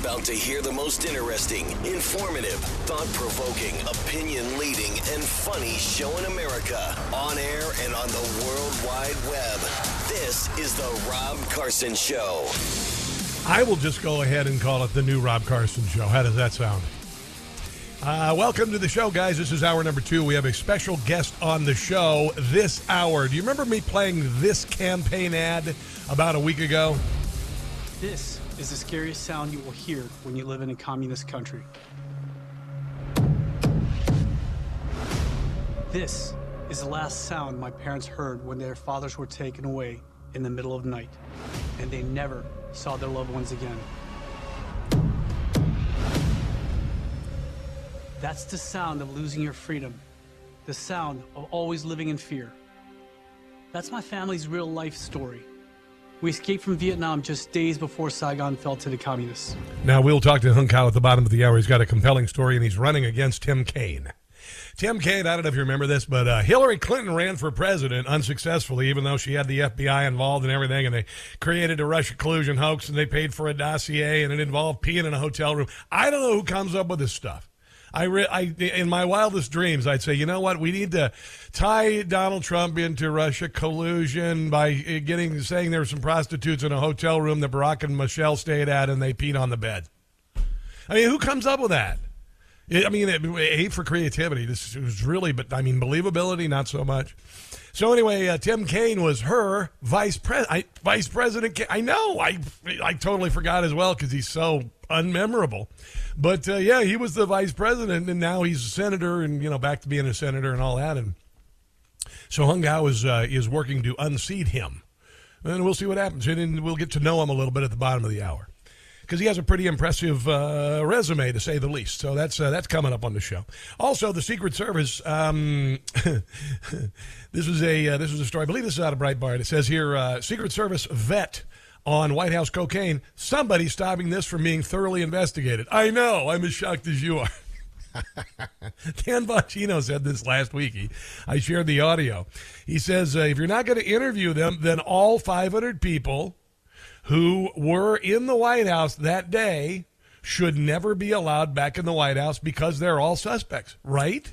About to hear the most interesting, informative, thought provoking, opinion leading, and funny show in America on air and on the World Wide Web. This is The Rob Carson Show. I will just go ahead and call it the new Rob Carson Show. How does that sound? Uh, welcome to the show, guys. This is hour number two. We have a special guest on the show this hour. Do you remember me playing this campaign ad about a week ago? This is the scariest sound you will hear when you live in a communist country. This is the last sound my parents heard when their fathers were taken away in the middle of the night, and they never saw their loved ones again. That's the sound of losing your freedom, the sound of always living in fear. That's my family's real life story. We escaped from Vietnam just days before Saigon fell to the communists. Now, we'll talk to Hung Cao at the bottom of the hour. He's got a compelling story, and he's running against Tim Kaine. Tim Kaine, I don't know if you remember this, but uh, Hillary Clinton ran for president unsuccessfully, even though she had the FBI involved and everything, and they created a Russia collusion hoax, and they paid for a dossier, and it involved peeing in a hotel room. I don't know who comes up with this stuff. I, re- I, in my wildest dreams, I'd say, you know what? We need to tie Donald Trump into Russia collusion by uh, getting saying there were some prostitutes in a hotel room that Barack and Michelle stayed at, and they peed on the bed. I mean, who comes up with that? I mean, A for creativity. This was really, but I mean, believability, not so much. So anyway, uh, Tim Kaine was her vice president. Vice President. I know. I I totally forgot as well because he's so unmemorable. But uh, yeah, he was the vice president, and now he's a senator, and you know, back to being a senator and all that. And so Hung Cao is uh, is working to unseat him, and we'll see what happens. And we'll get to know him a little bit at the bottom of the hour because he has a pretty impressive uh, resume to say the least. So that's uh, that's coming up on the show. Also, the Secret Service. Um, this was a uh, this was a story. I believe this is out of Breitbart. It says here, uh, Secret Service vet on White House cocaine. Somebody stopping this from being thoroughly investigated. I know. I'm as shocked as you are. Dan Bongino said this last week. He, I shared the audio. He says, uh, if you're not going to interview them, then all 500 people who were in the White House that day should never be allowed back in the White House because they're all suspects, right?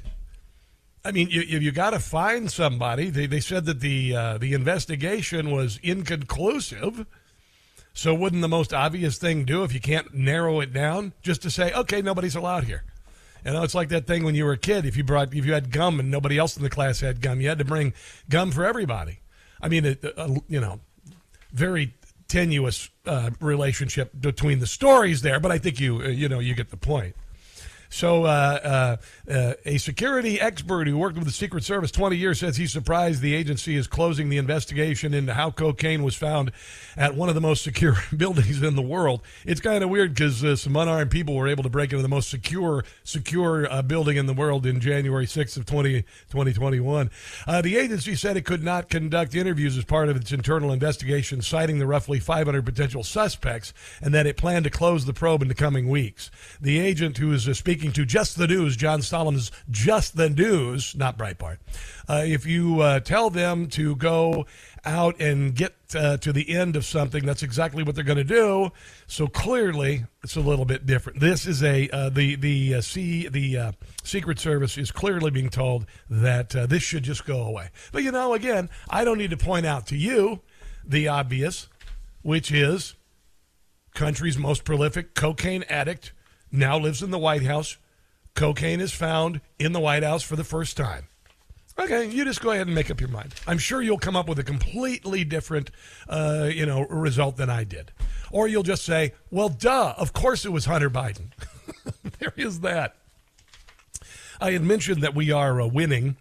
I mean, you you got to find somebody. They they said that the uh, the investigation was inconclusive. So wouldn't the most obvious thing do if you can't narrow it down just to say, okay, nobody's allowed here? You know, it's like that thing when you were a kid. If you brought if you had gum and nobody else in the class had gum, you had to bring gum for everybody. I mean, it, uh, you know, very tenuous uh, relationship between the stories there, but I think you uh, you know you get the point. So, uh, uh, uh, a security expert who worked with the Secret Service 20 years says he's surprised the agency is closing the investigation into how cocaine was found at one of the most secure buildings in the world. It's kind of weird because uh, some unarmed people were able to break into the most secure secure uh, building in the world in January 6th of 20, 2021. Uh, the agency said it could not conduct interviews as part of its internal investigation, citing the roughly 500 potential suspects, and that it planned to close the probe in the coming weeks. The agent who is speaking speaking to Just the News, John Solomon's Just the News, not Breitbart. Uh, if you uh, tell them to go out and get uh, to the end of something, that's exactly what they're going to do. So clearly, it's a little bit different. This is a uh, the the uh, C the uh, Secret Service is clearly being told that this should just go away. But you know, again, I don't need to point out to you the obvious, which is country's most prolific cocaine addict now lives in the White House. Cocaine is found in the White House for the first time. Okay, you just go ahead and make up your mind. I'm sure you'll come up with a completely different, uh, you know, result than I did, or you'll just say, "Well, duh, of course it was Hunter Biden." there is that. I had mentioned that we are uh, winning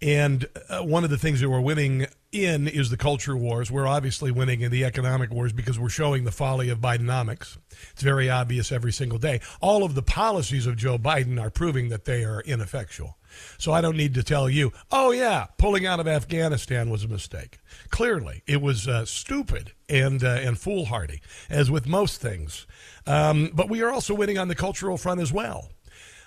And uh, one of the things that we're winning in is the culture wars. We're obviously winning in the economic wars because we're showing the folly of Bidenomics. It's very obvious every single day. All of the policies of Joe Biden are proving that they are ineffectual. So I don't need to tell you, oh, yeah, pulling out of Afghanistan was a mistake. Clearly, it was uh, stupid and, uh, and foolhardy, as with most things. Um, but we are also winning on the cultural front as well.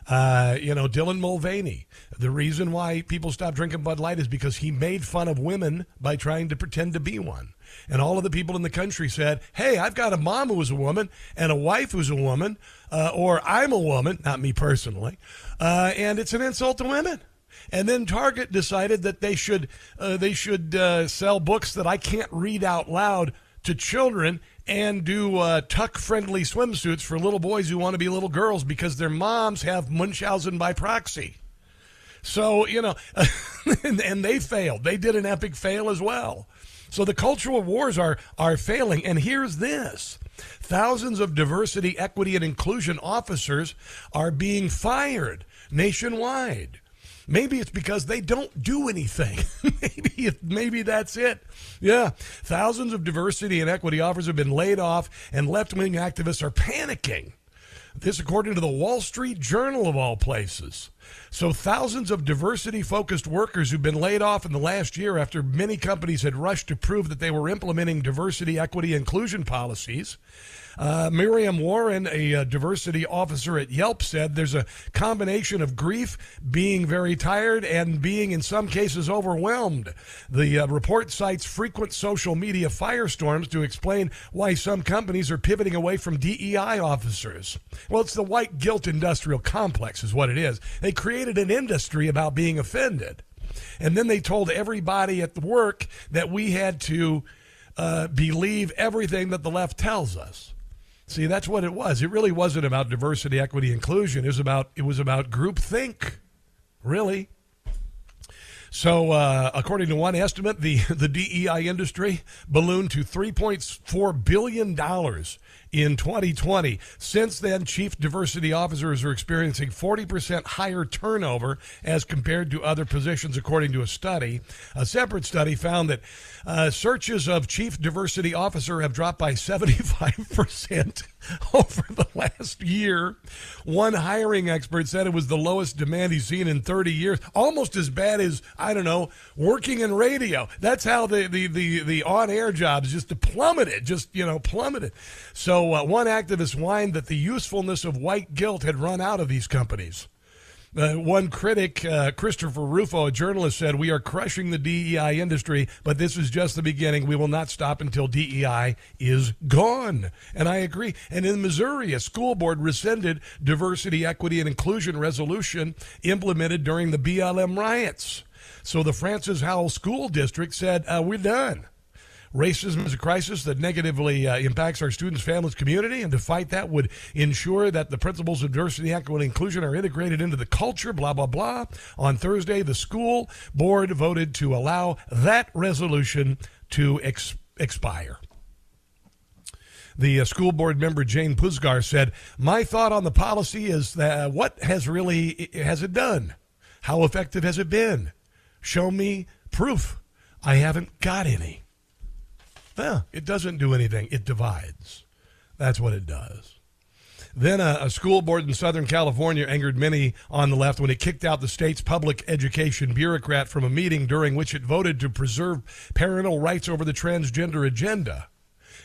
Uh, you know, Dylan Mulvaney. The reason why people stopped drinking Bud Light is because he made fun of women by trying to pretend to be one. And all of the people in the country said, Hey, I've got a mom who was a woman and a wife who's a woman, uh, or I'm a woman, not me personally, uh, and it's an insult to women. And then Target decided that they should uh, they should uh, sell books that I can't read out loud to children and do uh, tuck friendly swimsuits for little boys who want to be little girls because their moms have Munchausen by proxy. So, you know, and, and, they failed. They did an epic fail as well. So the cultural wars are, are failing. And here's this thousands of diversity, equity, and inclusion officers are being fired nationwide. Maybe it's because they don't do anything. maybe maybe that's it. Yeah, thousands of diversity and equity officers have been laid off, and left-wing activists are panicking. This, according to the Wall Street Journal of all places. So, thousands of diversity focused workers who've been laid off in the last year after many companies had rushed to prove that they were implementing diversity, equity, inclusion policies uh, Miriam Warren, a uh, diversity officer at Yelp, said there's a combination of grief, being very tired, and being in some cases overwhelmed. The uh, report cites frequent social media firestorms to explain why some companies are pivoting away from DEI officers. Well, it's the white guilt industrial complex, is what it is. They created an industry about being offended. And then they told everybody at the work that we had to uh, believe everything that the left tells us. See, that's what it was. It really wasn't about diversity, equity, inclusion. It was about it was about groupthink, really. So, uh, according to one estimate, the the DEI industry ballooned to 3.4 billion dollars in 2020. Since then, chief diversity officers are experiencing 40% higher turnover as compared to other positions, according to a study. A separate study found that uh, searches of chief diversity officer have dropped by 75% over the last year. One hiring expert said it was the lowest demand he's seen in 30 years, almost as bad as, I don't know, working in radio. That's how the, the, the, the on air jobs just plummeted, just, you know, plummeted. So uh, one activist whined that the usefulness of white guilt had run out of these companies. Uh, one critic, uh, Christopher Rufo, a journalist, said, We are crushing the DEI industry, but this is just the beginning. We will not stop until DEI is gone. And I agree. And in Missouri, a school board rescinded diversity, equity, and inclusion resolution implemented during the BLM riots. So the Francis Howell School District said, uh, We're done. Racism is a crisis that negatively uh, impacts our students, families, community, and to fight that would ensure that the principles of diversity, equity, and inclusion are integrated into the culture, blah, blah, blah. On Thursday, the school board voted to allow that resolution to ex- expire. The uh, school board member Jane Puszkar said, "My thought on the policy is that what has really has it done? How effective has it been? Show me proof. I haven't got any." Well, it doesn't do anything. It divides. That's what it does. Then a, a, school board in Southern California angered many on the left when it kicked out the state's public education bureaucrat from a meeting during which it voted to preserve parental rights over the transgender agenda.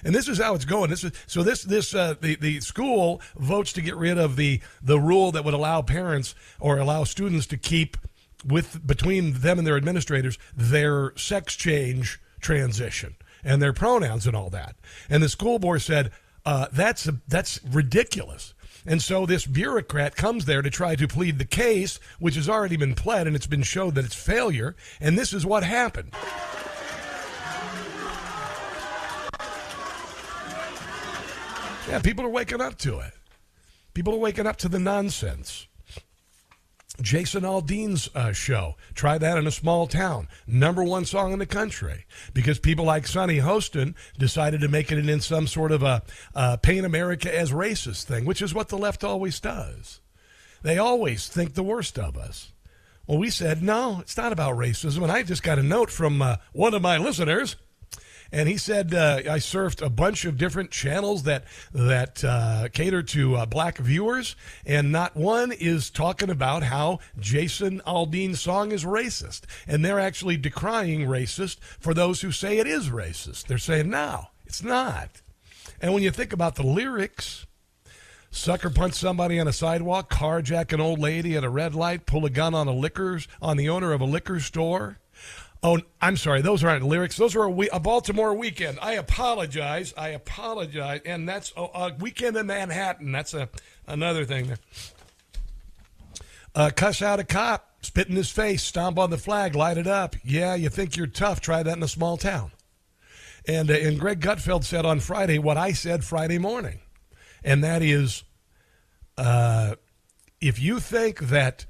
And this is how it's going. This is so this this uh, the the school votes to get rid of the the rule that would allow parents or allow students to keep with between them and their administrators their sex change transition and their pronouns and all that. And the school board said, uh, that's, that's ridiculous. And so this bureaucrat comes there to try to plead the case, which has already been pled and it's been showed that it's failure. And this is what happened. Yeah, people are waking up to it. People are waking up to the nonsense. Jason Aldean's uh, show. Try that in a small town. Number one song in the country because people like Sunny Hostin decided to make it in some sort of a uh, paint America as racist thing, which is what the left always does. They always think the worst of us. Well, we said, no, it's not about racism. And I just got a note from uh, one of my listeners. And he said, uh, I surfed a bunch of different channels that that uh, cater to uh, black viewers, and not one is talking about how Jason Aldean's song is racist. And they're actually decrying racist for those who say it is racist. They're saying, no, it's not. And when you think about the lyrics, sucker punch somebody on a sidewalk, carjack an old lady at a red light, pull a gun on a liquors on the owner of a liquor store. Oh, I'm sorry. Those aren't lyrics. Those are a, a Baltimore weekend. I apologize. I apologize. And that's a, a weekend in Manhattan. That's a another thing there. Uh, cuss out a cop, spit in his face, stomp on the flag, light it up. Yeah, you think you're tough? Try that in a small town. And uh, and Greg Gutfeld said on Friday what I said Friday morning, and that is, uh, if you think that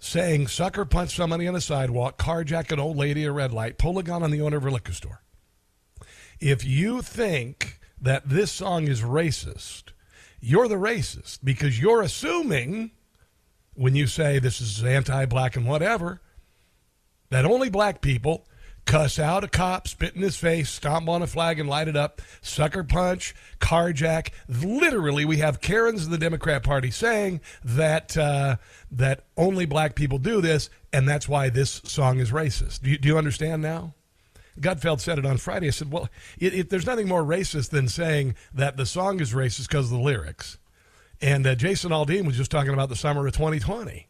saying sucker punch somebody on the sidewalk, carjack an old lady at a red light, pull a gun on the owner of a liquor store. If you think that this song is racist, you're the racist because you're assuming when you say this is anti black and whatever that only black people cuss out a cop, spit in his face, stomp on a flag and light it up, sucker punch, carjack. Literally, we have Karens of the Democrat Party saying that uh, that only black people do this, and that's why this song is racist. Do you, do you understand now? Gutfeld said it on Friday. I said, well, it, it, there's nothing more racist than saying that the song is racist because of the lyrics. And uh, Jason Aldean was just talking about the summer of 2020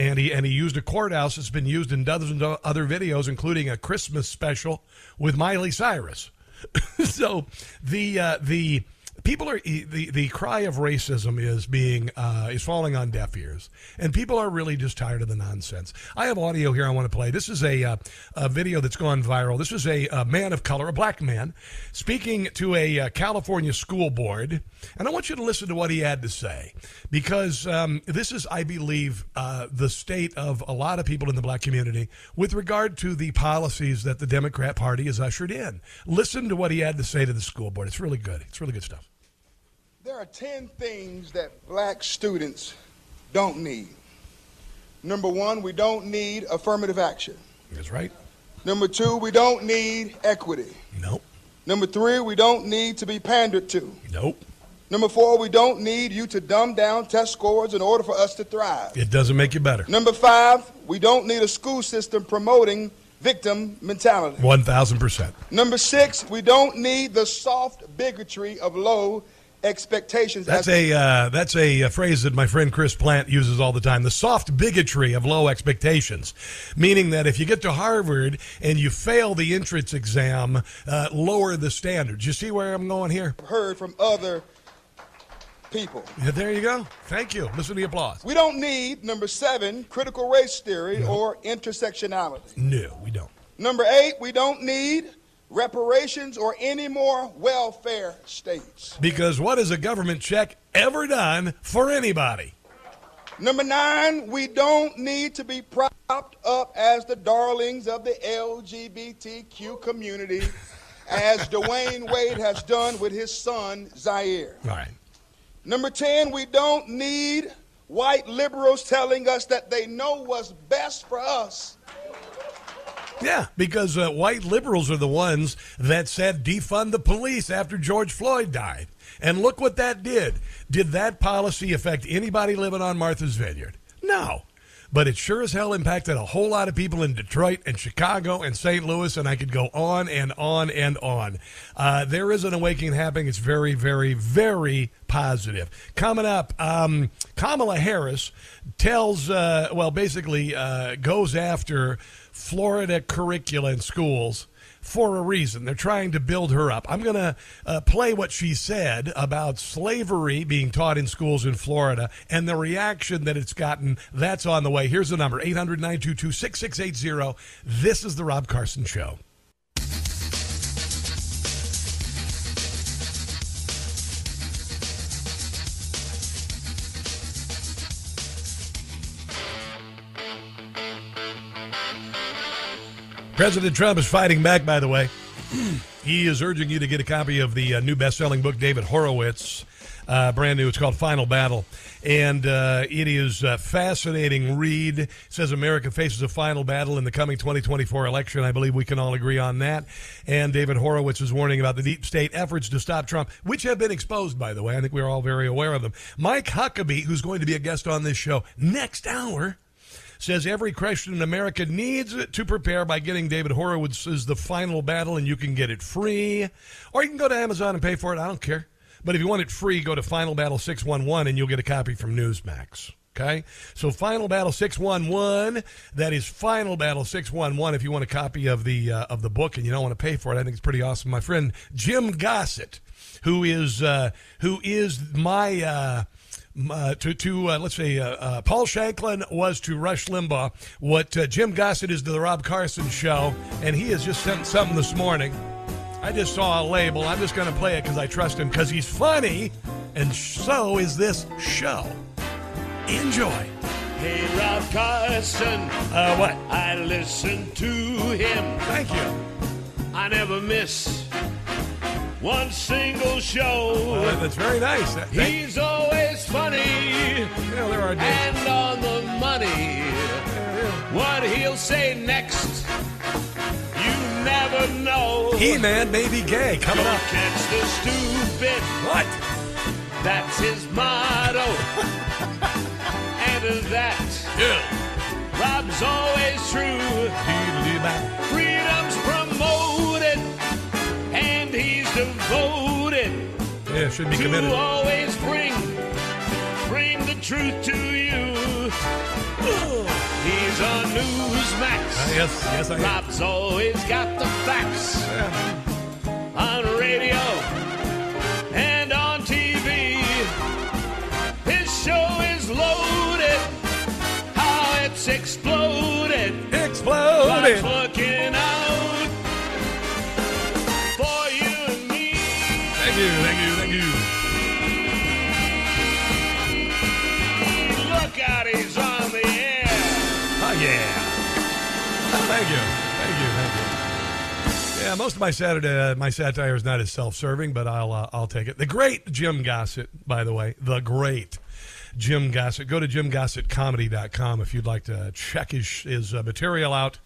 and he and he used a courthouse that's been used in dozens of other videos, including a Christmas special with Miley Cyrus. so the uh, the people are the the cry of racism is being uh, is falling on deaf ears, and people are really just tired of the nonsense. I have audio here I want to play. This is a, uh, a video that's gone viral. This is a, a, man of color, a black man, speaking to a uh, California school board, and I want you to listen to what he had to say because um, this is, I believe, uh, the state of a lot of people in the black community with regard to the policies that the Democrat Party has ushered in. Listen to what he had to say to the school board. It's really good. It's really good stuff. There are 10 things that black students don't need. Number one, we don't need affirmative action. That's right. Number two, we don't need equity. Nope. Number three, we don't need to be pandered to. Nope. Number four, we don't need you to dumb down test scores in order for us to thrive. It doesn't make you better. Number five, we don't need a school system promoting victim mentality. 1,000%. Number six, we don't need the soft bigotry of low expectations. That's a uh, that's a, a, phrase that my friend Chris Plante uses all the time. The soft bigotry of low expectations, meaning that if you get to Harvard and you fail the entrance exam, uh, lower the standards. You see where I'm going here? Heard from other people. Yeah, there you go. Thank you. Listen to the applause. We don't need number seven critical race theory no. or intersectionality. No, we don't. Number eight, we don't need reparations, or any more welfare states. Because what has a government check ever done for anybody? Number nine, we don't need to be propped up as the darlings of the LGBTQ community, as Dwyane Wade has done with his son, Zaire. All right. Number 10, we don't need white liberals telling us that they know what's best for us yeah, because uh, white liberals are the ones that said defund the police after George Floyd died. And look what that did. Did that policy affect anybody living on Martha's Vineyard? No. But it sure as hell impacted a whole lot of people in Detroit and Chicago and St. Louis, and I could go on and on and on. Uh, there is an awakening happening. It's very, very, very positive. Coming up, um, Kamala Harris tells, uh, well, basically uh, goes after Florida curricula in schools for a reason. They're trying to build her up. I'm going to uh, play what she said about slavery being taught in schools in Florida and the reaction that it's gotten. That's on the way. Here's the number 800 922 6680. This is The Rob Carson Show. President Trump is fighting back, by the way. he is urging you to get a copy of the uh, new best selling book, David Horowitz. Uh, brand new. It's called Final Battle. And uh, it is a fascinating read. It says America faces a final battle in the coming 2024 election. I believe we can all agree on that. And David Horowitz is warning about the deep state efforts to stop Trump, which have been exposed, by the way. I think we're all very aware of them. Mike Huckabee, who's going to be a guest on this show next hour, says every Christian in America needs to prepare by getting David Horowitz's The Final Battle, and you can get it free. Or you can go to Amazon and pay for it. I don't care. But if you want it free, go to Final Battle 611 and you'll get a copy from Newsmax. Okay? So Final Battle 611, that is Final Battle 611 if you want a copy of the uh, of the book and you don't want to pay for it. I think it's pretty awesome. My friend Jim Gossett, who is uh, who is my uh, uh, to, to uh, let's say uh, uh, Paul Shanklin was to Rush Limbaugh what uh, Jim Gossett is to the Rob Carson show, and he has just sent something this morning. I just saw a label. I'm just going to play it because I trust him because he's funny, and so is this show. Enjoy. Hey, Rob Carson. Uh, what? I listen to him. Thank you. I never miss one single show. Uh, that's very nice. That- thank- He's always funny know, there are days. and on the money. What he'll say next, you never know. He-Man may be gay coming Don't up. catch the stupid. What? That's his motto. and that Yeah. Rob's always true. Freedom's promoted, devoted Yeah, should be to committed. always bring bring the truth to you. He's on Newsmax. Uh, yes, yes, I am. Rob's always got the facts Yeah. on radio and on TV. His show is loaded. How it's exploded. Exploded. looking out Yeah, most of my Saturday, uh, my satire is not as self-serving, but I'll uh, I'll take it. The great Jim Gossett, by the way, the great Jim Gossett. Go to jimgossettcomedy.com if you'd like to check his his uh, material out.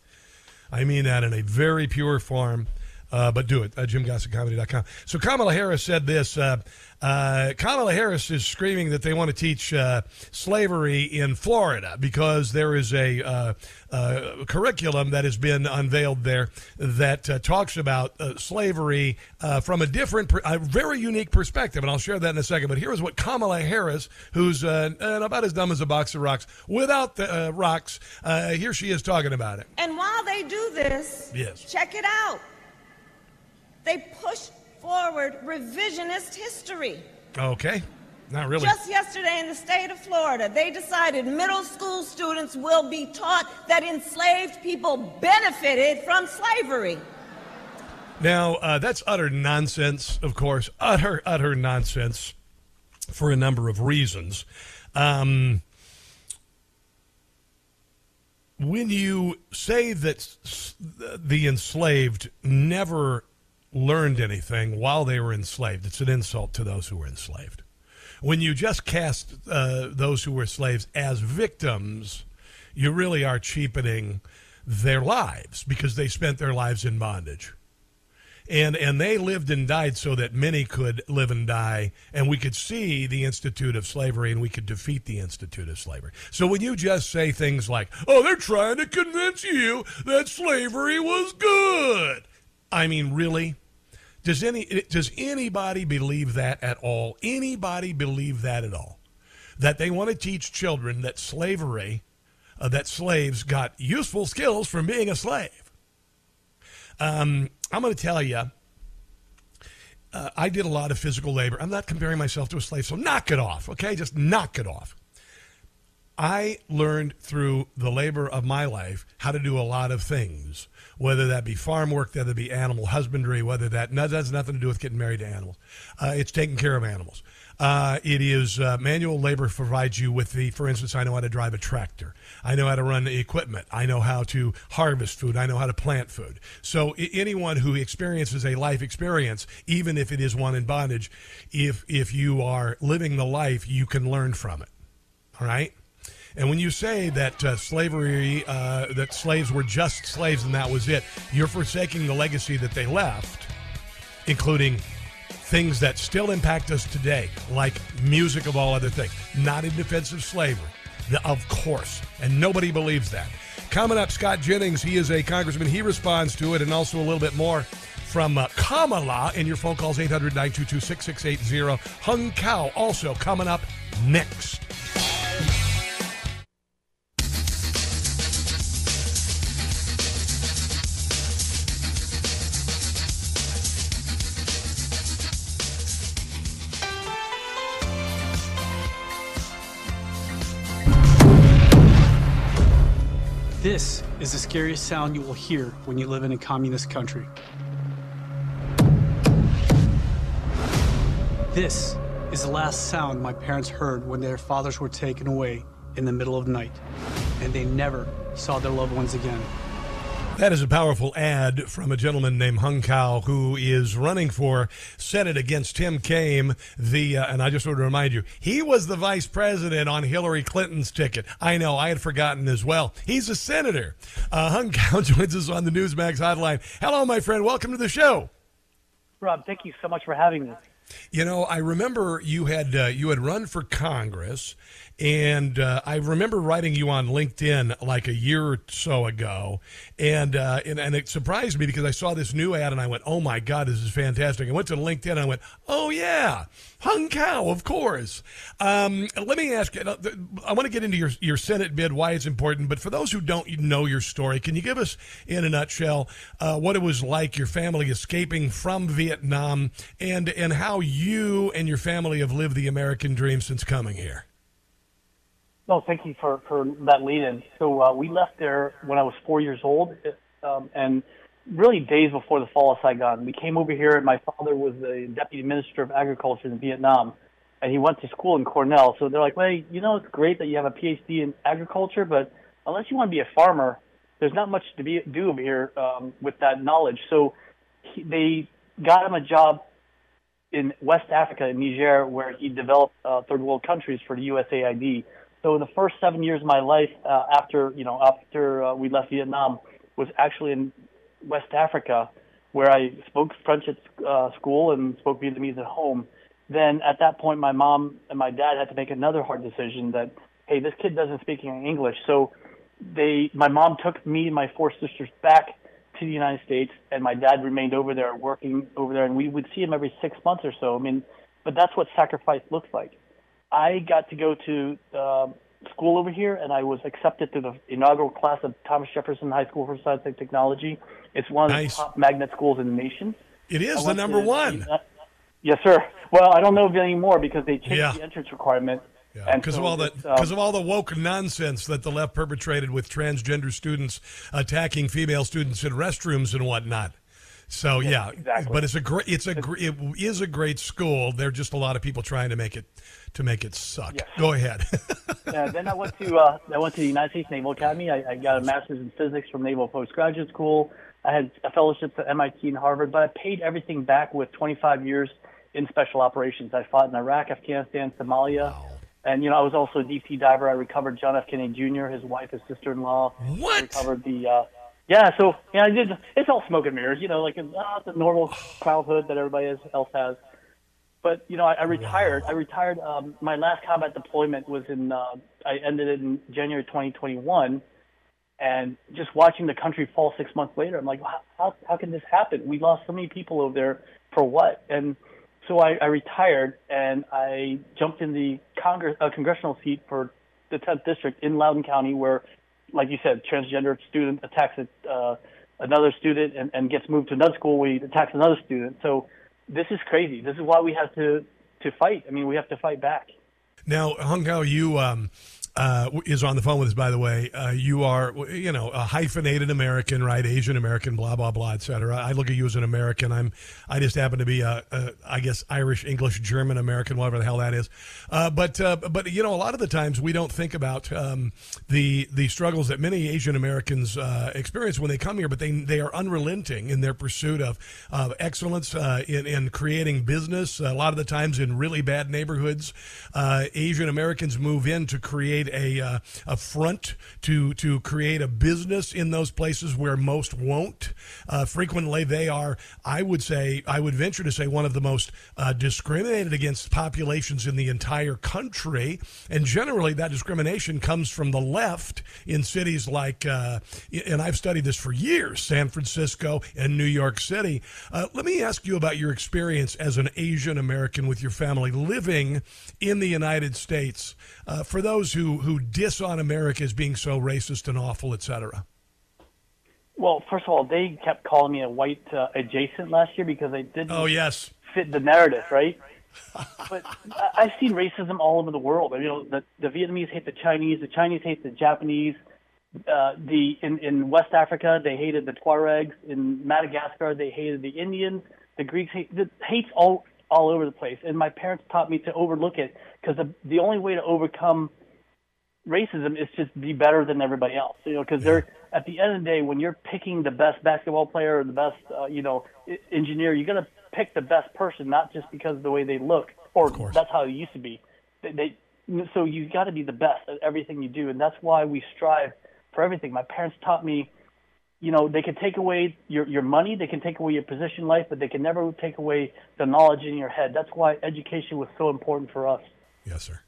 I mean that in a very pure form. Uh, but do it, uh, jimgossettcomedy.com. So Kamala Harris said this. Uh, uh, Kamala Harris is screaming that they want to teach uh, slavery in Florida because there is a uh, uh, curriculum that has been unveiled there that uh, talks about uh, slavery uh, from a different, a very unique perspective. And I'll share that in a second. But here's what Kamala Harris, who's about as dumb as a box of rocks, without the uh, rocks, uh, here she is talking about it. And while they do this, Yes. check it out. They push forward revisionist history. Okay. Not really. Just yesterday in the state of Florida, they decided middle school students will be taught that enslaved people benefited from slavery. Now, uh, that's utter nonsense, of course. Utter, utter nonsense for a number of reasons. Um, when you say that s- the enslaved never learned anything while they were enslaved, it's an insult to those who were enslaved. When you just cast uh, those who were slaves as victims, you really are cheapening their lives because they spent their lives in bondage. And and they lived and died so that many could live and die and we could see the institute of slavery and we could defeat the institute of slavery. So when you just say things like oh they're trying to convince you that slavery was good i mean really does any does anybody believe that at all anybody believe that at all that they want to teach children that slavery uh, that slaves got useful skills from being a slave um, I'm going to tell you, uh, I did a lot of physical labor. I'm not comparing myself to a slave, so knock it off, okay? Just knock it off. I learned through the labor of my life how to do a lot of things, whether that be farm work, whether that be animal husbandry, whether that, that has nothing to do with getting married to animals. Uh, it's taking care of animals. Uh, it is uh, manual labor provides you with the, for instance, I know how to drive a tractor. I know how to run the equipment. I know how to harvest food. I know how to plant food. So I- anyone who experiences a life experience, even if it is one in bondage, if if you are living the life, you can learn from it. All right. And when you say that uh, slavery, uh, that slaves were just slaves and that was it, you're forsaking the legacy that they left, including things that still impact us today, like music of all other things. Not in defense of slavery, of course, and nobody believes that. Coming up, Scott Jennings, he is a congressman. He responds to it, and also a little bit more from uh, Kamala. And your phone calls 800 922 6680. Hung Cao also coming up next. Scariest sound you will hear when you live in a communist country. This is the last sound my parents heard when their fathers were taken away in the middle of night, and they never saw their loved ones again. That is a powerful ad from a gentleman named Hung Cao who is running for Senate against Tim Kaine. The uh, and I just want to remind you, he was the vice president on Hillary Clinton's ticket. I know I had forgotten as well. He's a senator. Uh, Hung Cao joins us on the Newsmax hotline. Hello, my friend. Welcome to the show. Rob, thank you so much for having me. You know, I remember you had uh, you had run for Congress, and uh, I remember writing you on LinkedIn like a year or so ago, and, uh, and and it surprised me because I saw this new ad and I went, "Oh my God, this is fantastic!" I went to LinkedIn and I went, "Oh yeah, Hung Cao, of course." Um, let me ask you. I want to get into your your Senate bid, why it's important, but for those who don't know your story, can you give us, in a nutshell, uh, what it was like your family escaping from Vietnam, and and how you and your family have lived the American dream since coming here? No, thank you for, for that lead in. So uh, we left there when I was four years old, um, and really days before the fall of Saigon. We came over here, and my father was the deputy minister of agriculture in Vietnam, and he went to school in Cornell. So they're like, well, you know, it's great that you have a PhD in agriculture, but unless you want to be a farmer, there's not much to be, do over here um, with that knowledge. So he, they got him a job in West Africa, in Niger, where he developed uh, third world countries for the USAID. So the first seven years of my life uh, after you know after uh, we left Vietnam was actually in West Africa, where I spoke French at uh, school and spoke Vietnamese at home. Then at that point, my mom and my dad had to make another hard decision that hey, this kid doesn't speak English. So they, my mom took me and my four sisters back to the United States, and my dad remained over there working over there, and we would see him every six months or so. I mean, but that's what sacrifice looks like. I got to go to uh, school over here, and I was accepted to the inaugural class of Thomas Jefferson High School for Science and Technology. It's one of Nice. the top magnet schools in the nation. It is I the number to- one. Yes, sir. Well, I don't know of any more because they changed Yeah. the entrance requirement. Yeah, And because so of all the it's, um, because of all the woke nonsense that the left perpetrated with transgender students attacking female students in restrooms and whatnot. So yeah, exactly. but it's a great it's a gr- it is a great school. There are just a lot of people trying to make it to make it suck. Yes. Go ahead. uh, then I went to uh, I went to the United States Naval Academy. I, I got a master's in physics from Naval Postgraduate School. I had a fellowship at MIT and Harvard, but I paid everything back with 25 years in special operations. I fought in Iraq, Afghanistan, Somalia, and you know I was also a deep sea diver. I recovered John F. Kennedy Jr., his wife, his sister-in-law. What? I recovered the. Uh, yeah, so yeah, I did. It's all smoke and mirrors, you know, like uh, the normal childhood that everybody else- else has but you know, I, I retired. I retired. Um, my last combat deployment was in. Uh, I ended it in January 2021, and just watching the country fall six months later, I'm like, how how, how can this happen? We lost so many people over there for what? And so I, I retired and I jumped in the Congress uh, congressional seat for the 10th district in Loudoun County, where, like you said, transgender student attacks uh, another student and, and gets moved to another school where he attacks another student. So this is crazy. This is why we have to to fight. I mean, we have to fight back. Now, Hung Cao, you um, uh, is on the phone with us. By the way, uh, you are you know a hyphenated American, right? Asian American, blah blah blah, etc. I look at you as an American. I'm I just happen to be a, a I guess Irish, English, German American, whatever the hell that is. Uh, but uh, but you know a lot of the times we don't think about um, the the struggles that many Asian Americans uh, experience when they come here, but they they are unrelenting in their pursuit of of excellence uh, in in creating business. A lot of the times in really bad neighborhoods, Asian Americans move in to create a uh, a front to to create a business in those places where most won't. Uh, frequently, they are. I would say, I would venture to say, one of the most uh, discriminated against populations in the entire country, and generally that discrimination comes from the left in cities like, uh, and I've studied this for years, San Francisco and New York City. Uh, let me ask you about your experience as an Asian American with your family living in the United States. Uh, for those who who diss on America as being so racist and awful, etc. Well, first of all, they kept calling me a white uh, adjacent last year because I didn't. Oh yes. Fit the narrative, right? but I've seen racism all over the world. You know, the, the Vietnamese hate the Chinese, the Chinese hate the Japanese. Uh, the in, in West Africa, they hated the Tuaregs. In Madagascar, they hated the Indians. The Greeks hate the hates all all over the place. And my parents taught me to overlook it because the the only way to overcome racism is just be better than everybody else. You know, because they're at the end of the day, when you're picking the best basketball player or the best, uh, you know, engineer, you're gonna pick the best person, not just because of the way they look, or that's how it used to be. They, they so you got to be the best at everything you do, and that's why we strive for everything. My parents taught me. You know, they can take away your your money, they can take away your position in life, but they can never take away the knowledge in your head. That's why education was so important for us. Yes, sir.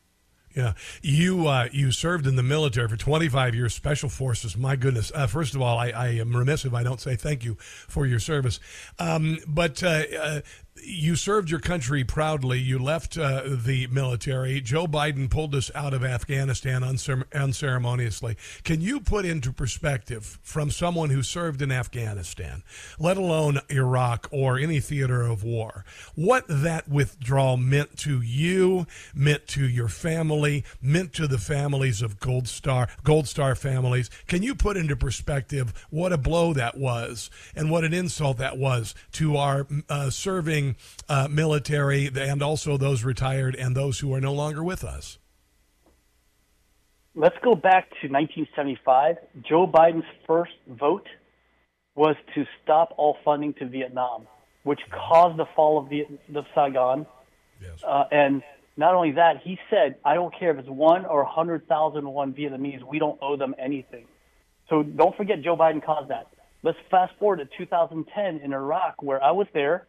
Yeah, you uh, you served in the military for 25 years, Special Forces. My goodness! Uh, first of all, I, I, am remiss if I don't say thank you for your service. Um, but uh, uh you served your country proudly. You left uh, the military. Joe Biden pulled us out of Afghanistan unceremoniously. Can you put into perspective from someone who served in Afghanistan, let alone Iraq or any theater of war, what that withdrawal meant to you, meant to your family, meant to the families of Gold Star, Gold Star families? Can you put into perspective what a blow that was and what an insult that was to our uh, serving uh, military and also those retired and those who are no longer with us? Let's go back to 1975. Joe Biden's first vote was to stop all funding to Vietnam, which caused the fall of, Viet- of Saigon. Yes. Uh, and not only that, he said, I don't care if it's one or 100,000 one Vietnamese, we don't owe them anything. So don't forget Joe Biden caused that. Let's fast forward to 2010 in Iraq, where I was there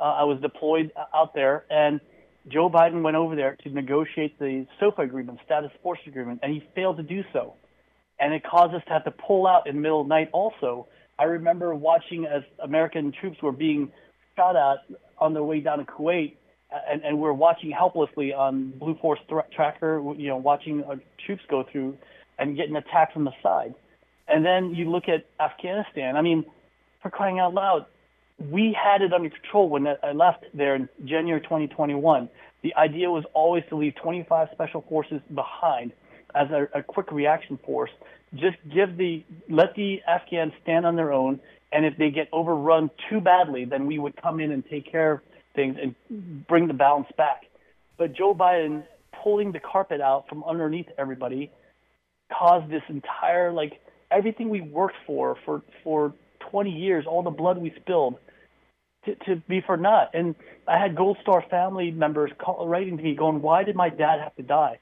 uh, I was deployed out there, and Joe Biden went over there to negotiate the SOFA agreement, status force agreement, and he failed to do so. And it caused us to have to pull out in the middle of the night also. I remember watching as American troops were being shot at on their way down to Kuwait, and, and we're watching helplessly on Blue Force threat tracker, you know, watching our troops go through and getting attacked from the side. And then you look at Afghanistan. I mean, for crying out loud, we had it under control when I left there in January 2021. The idea was always to leave 25 special forces behind as a, a quick reaction force. Just give the let the Afghans stand on their own, and if they get overrun too badly, then we would come in and take care of things and bring the balance back. But Joe Biden pulling the carpet out from underneath everybody caused this entire like everything we worked for for for 20 years, all the blood we spilled to, to be for naught. And I had Gold Star family members call, writing to me, going, "Why did my dad have to die?"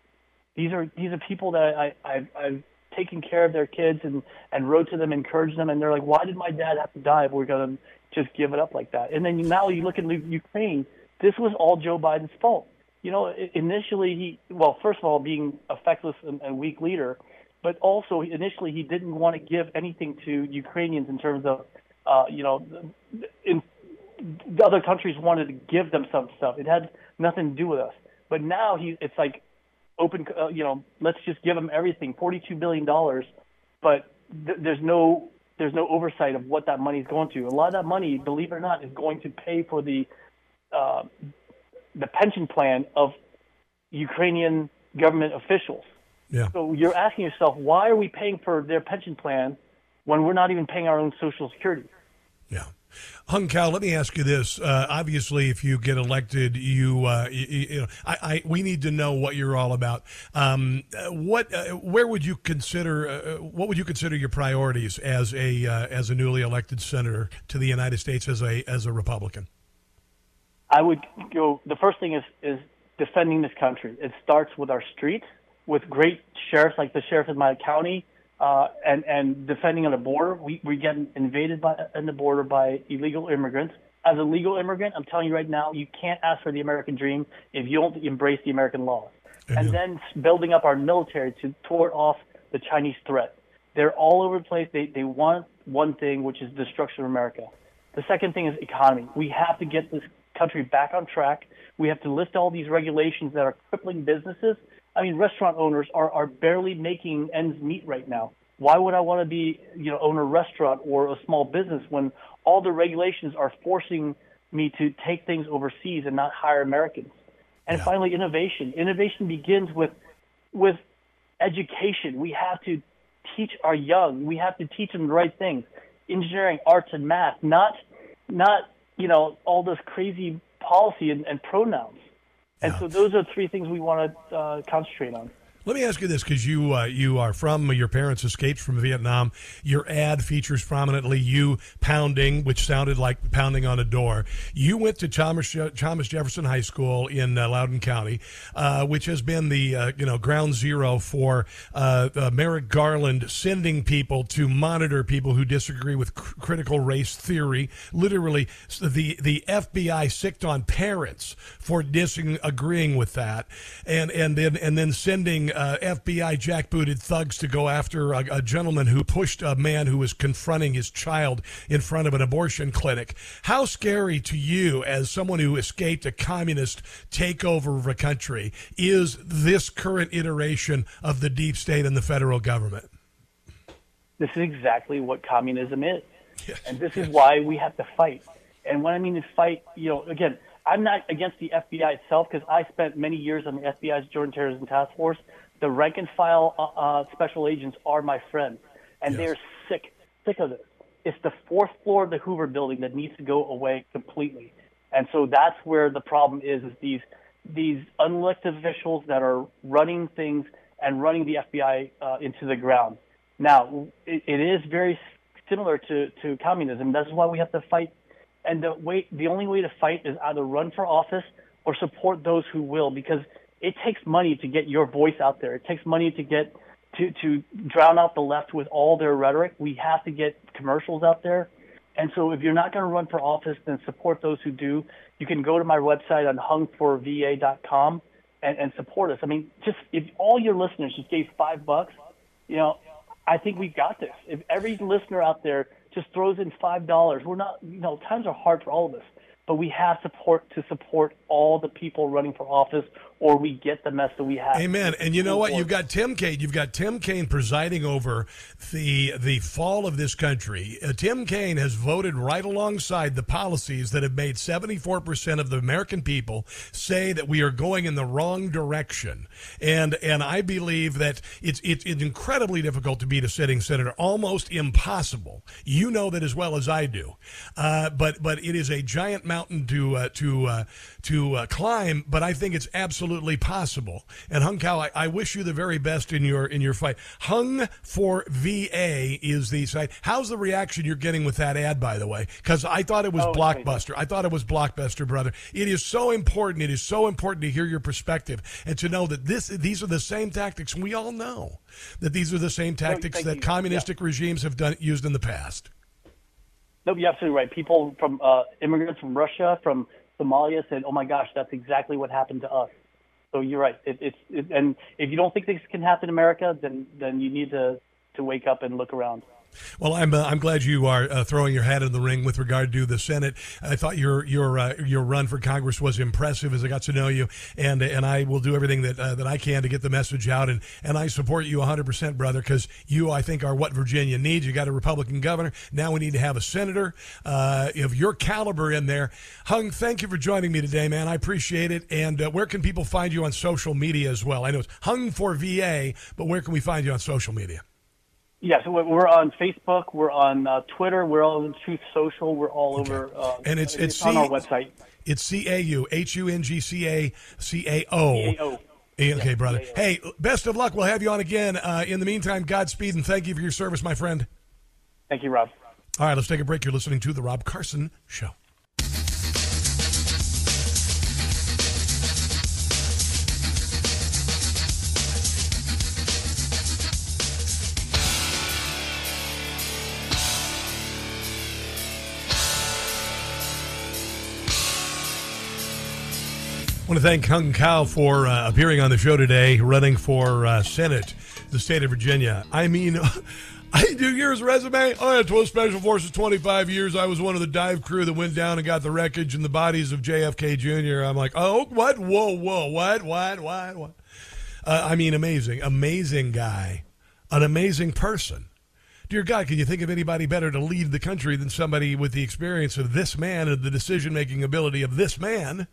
These are these are people that I, I've, I've taken care of their kids and and wrote to them, encouraged them, and they're like, "Why did my dad have to die if we're gonna just give it up like that?" And then now you look at Ukraine. This was all Joe Biden's fault. You know, initially he well, first of all, being a feckless and, and weak leader, but also initially he didn't want to give anything to Ukrainians in terms of, uh, you know, in the other countries wanted to give them some stuff. It had nothing to do with us. But now he, it's like open, uh, you know, let's just give them everything, forty-two billion dollars, but th- there's no there's no oversight of what that money is going to. A lot of that money, believe it or not, is going to pay for the uh, the pension plan of Ukrainian government officials. Yeah. So you're asking yourself, why are we paying for their pension plan when we're not even paying our own Social Security? Yeah. Hung Cao, let me ask you this. Uh, obviously, if you get elected, you, uh, you, you know, I, I, we need to know what you're all about. Um, uh, what, uh, where would you consider, uh, what would you consider your priorities as a, uh, as a newly elected senator to the United States as a, as a Republican? I would go. The first thing is is defending this country. It starts with our streets, with great sheriffs like the sheriff in my county, uh, and and defending on the border. We we get invaded by in the border by illegal immigrants. As a legal immigrant, I'm telling you right now, you can't ask for the American dream if you don't embrace the American laws. And then building up our military to thwart off the Chinese threat. They're all over the place. They they want one thing, which is destruction of America. The second thing is economy. We have to get this country back on track. We have to lift all these regulations that are crippling businesses. I mean, restaurant owners are, are barely making ends meet right now. Why would I want to be, you know, own a restaurant or a small business when all the regulations are forcing me to take things overseas and not hire Americans? And finally, innovation. Innovation begins with with education. We have to teach our young. We have to teach them the right things, engineering, arts, and math. Not not you know all this crazy policy and, and pronouns. And so those are three things we want to uh, concentrate on. Let me ask you this, because you uh, you are from your parents escaped from Vietnam. Your ad features prominently you pounding, which sounded like pounding on a door. You went to Thomas, Thomas Jefferson High School in uh, Loudoun County, uh, which has been the uh, you know ground zero for uh, uh, Merrick Garland sending people to monitor people who disagree with cr- critical race theory. Literally, the the FBI sicked on parents for disagreeing with that, and and then and then sending uh, FBI jackbooted thugs to go after a, a, gentleman who pushed a man who was confronting his child in front of an abortion clinic. How scary to you, as someone who escaped a communist takeover of a country, is this current iteration of the deep state and the federal government? This is exactly what communism is. Yes, and this yes. is why we have to fight. And when I mean to fight, you know, again, I'm not against the FBI itself because I spent many years on the FBI's Joint Terrorism Task Force the rank and file uh, uh, special agents are my friends, and yes. they're sick, sick of this. It's the fourth floor of the Hoover Building that needs to go away completely, and so that's where the problem is: is these these unelected officials that are running things and running the FBI uh, into the ground. Now, it, it is very similar to, to communism. That's why we have to fight. And the way, the only way to fight is either run for office or support those who will, because it takes money to get your voice out there. It takes money to get to to drown out the left with all their rhetoric. We have to get commercials out there. And so if you're not going to run for office, then support those who do. You can go to my website on hungforva.com and, and support us. I mean, just if all your listeners just gave five bucks, you know, I think we've got this. If every listener out there just throws in five dollars, we're not, you know, times are hard for all of us but we have support to support all the people running for office or we get the mess that we have. Amen. And you know what? You've got Tim Kaine. You've got Tim Kaine presiding over the the fall of this country. Uh, Tim Kaine has voted right alongside the policies that have made 74% of the American people say that we are going in the wrong direction. And and I believe that it's it's, it's incredibly difficult to beat a sitting senator, almost impossible. You know that as well as I do. Uh, but but it is a giant mountain to uh, to uh, to uh, climb, but I think it's absolutely possible. And Hung Cao, I, I, wish you the very best in your in your fight. Hung for VA is the site. How's the reaction you're getting with that ad, by the way? Because I thought it was oh, blockbuster. I thought it was blockbuster, brother. It is so important. It is so important to hear your perspective and to know that this these are the same tactics. We all know that these are the same tactics that you. communistic yeah. regimes have done used in the past. No, you're absolutely right. People from uh, immigrants from Russia, from Somalia said, "Oh my gosh, that's exactly what happened to us." So you're right. It, it's it, and if you don't think this can happen in America, then then you need to to wake up and look around. Well, I'm uh, I'm glad you are uh, throwing your hat in the ring with regard to the Senate. I thought your your uh, your run for Congress was impressive as I got to know you, and and I will do everything that uh, that I can to get the message out. And and I support you 100 percent, brother, because you I think are what Virginia needs. You got a Republican governor. Now we need to have a senator uh, of your caliber in there. Hung, thank you for joining me today, man. I appreciate it. And uh, where can people find you on social media as well? I know it's Hung for VA, but where can we find you on social media? Yeah, so we're on Facebook, we're on uh, Twitter, we're all in Truth Social, we're all Okay. over. Uh, And it's- it's on our website. It's C A U H U N G C A C A O. CAO. Okay, brother. Hey, best of luck. We'll have you on again. Uh, in the meantime, Godspeed and thank you for your service, my friend. Thank you, Rob. All right, let's take a break. You're listening to The Rob Carson Show. I want to thank Hung Cao for uh, appearing on the show today, running for uh, Senate, the state of Virginia. I mean, I do years resume. I had 12 Special Forces, 25 years. I was one of the dive crew that went down and got the wreckage and the bodies of JFK Jr. I'm like, oh, what? Whoa, whoa, what, what, what, what? Uh, I mean, amazing, amazing guy, an amazing person. Dear God, can you think of anybody better to lead the country than somebody with the experience of this man and the decision making ability of this man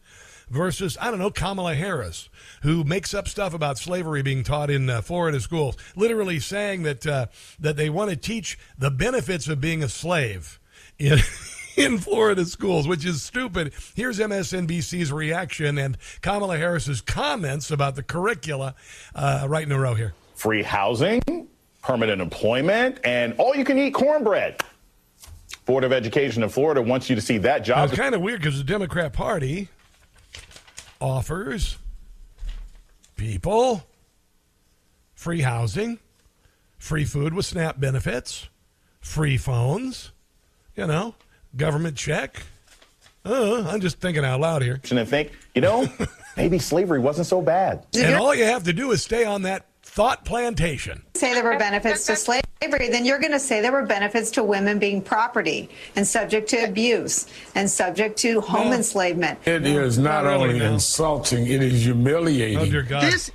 versus, I don't know, Kamala Harris, who makes up stuff about slavery being taught in uh, Florida schools, literally saying that, uh, that they want to teach the benefits of being a slave in. In Florida schools, which is stupid. Here's MSNBC's reaction and Kamala Harris's comments about the curricula uh, right in a row here. free housing, permanent employment, and all you can eat cornbread. Board of Education in Florida wants you to see that Now, job. it's kind of weird because the Democrat Party offers people free housing, free food with SNAP benefits, free phones, you know, government check. Uh, I'm just thinking out loud here. and think, you know, maybe slavery wasn't so bad. And all you have to do is stay on that thought plantation. say there were benefits to slavery, then you're going to say there were benefits to women being property and subject to abuse and subject to home No. enslavement. It is not, Not really, only no. insulting, it is humiliating. Oh, dear God. This,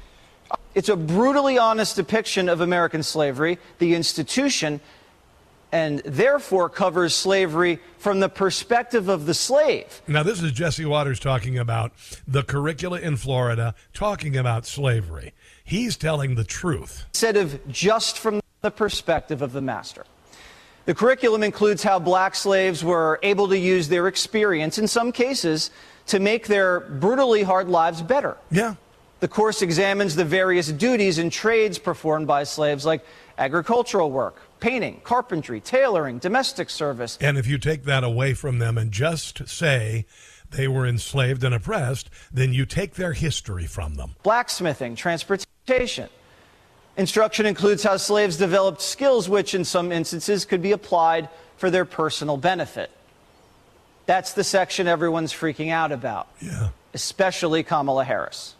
it's a brutally honest depiction of American slavery, the institution, and therefore covers slavery from the perspective of the slave. Now, this is Jesse Watters talking about the curricula in Florida, talking about slavery. He's telling the truth. instead of just from the perspective of the master. The curriculum includes how black slaves were able to use their experience, in some cases, to make their brutally hard lives better. Yeah. The course examines the various duties and trades performed by slaves, like agricultural work, painting, carpentry, tailoring, domestic service, And if you take that away from them and just say they were enslaved and oppressed, then you take their history from them. blacksmithing, transportation. Instruction includes how slaves developed skills which, in some instances, could be applied for their personal benefit. That's the section everyone's freaking out about, Yeah. especially Kamala Harris.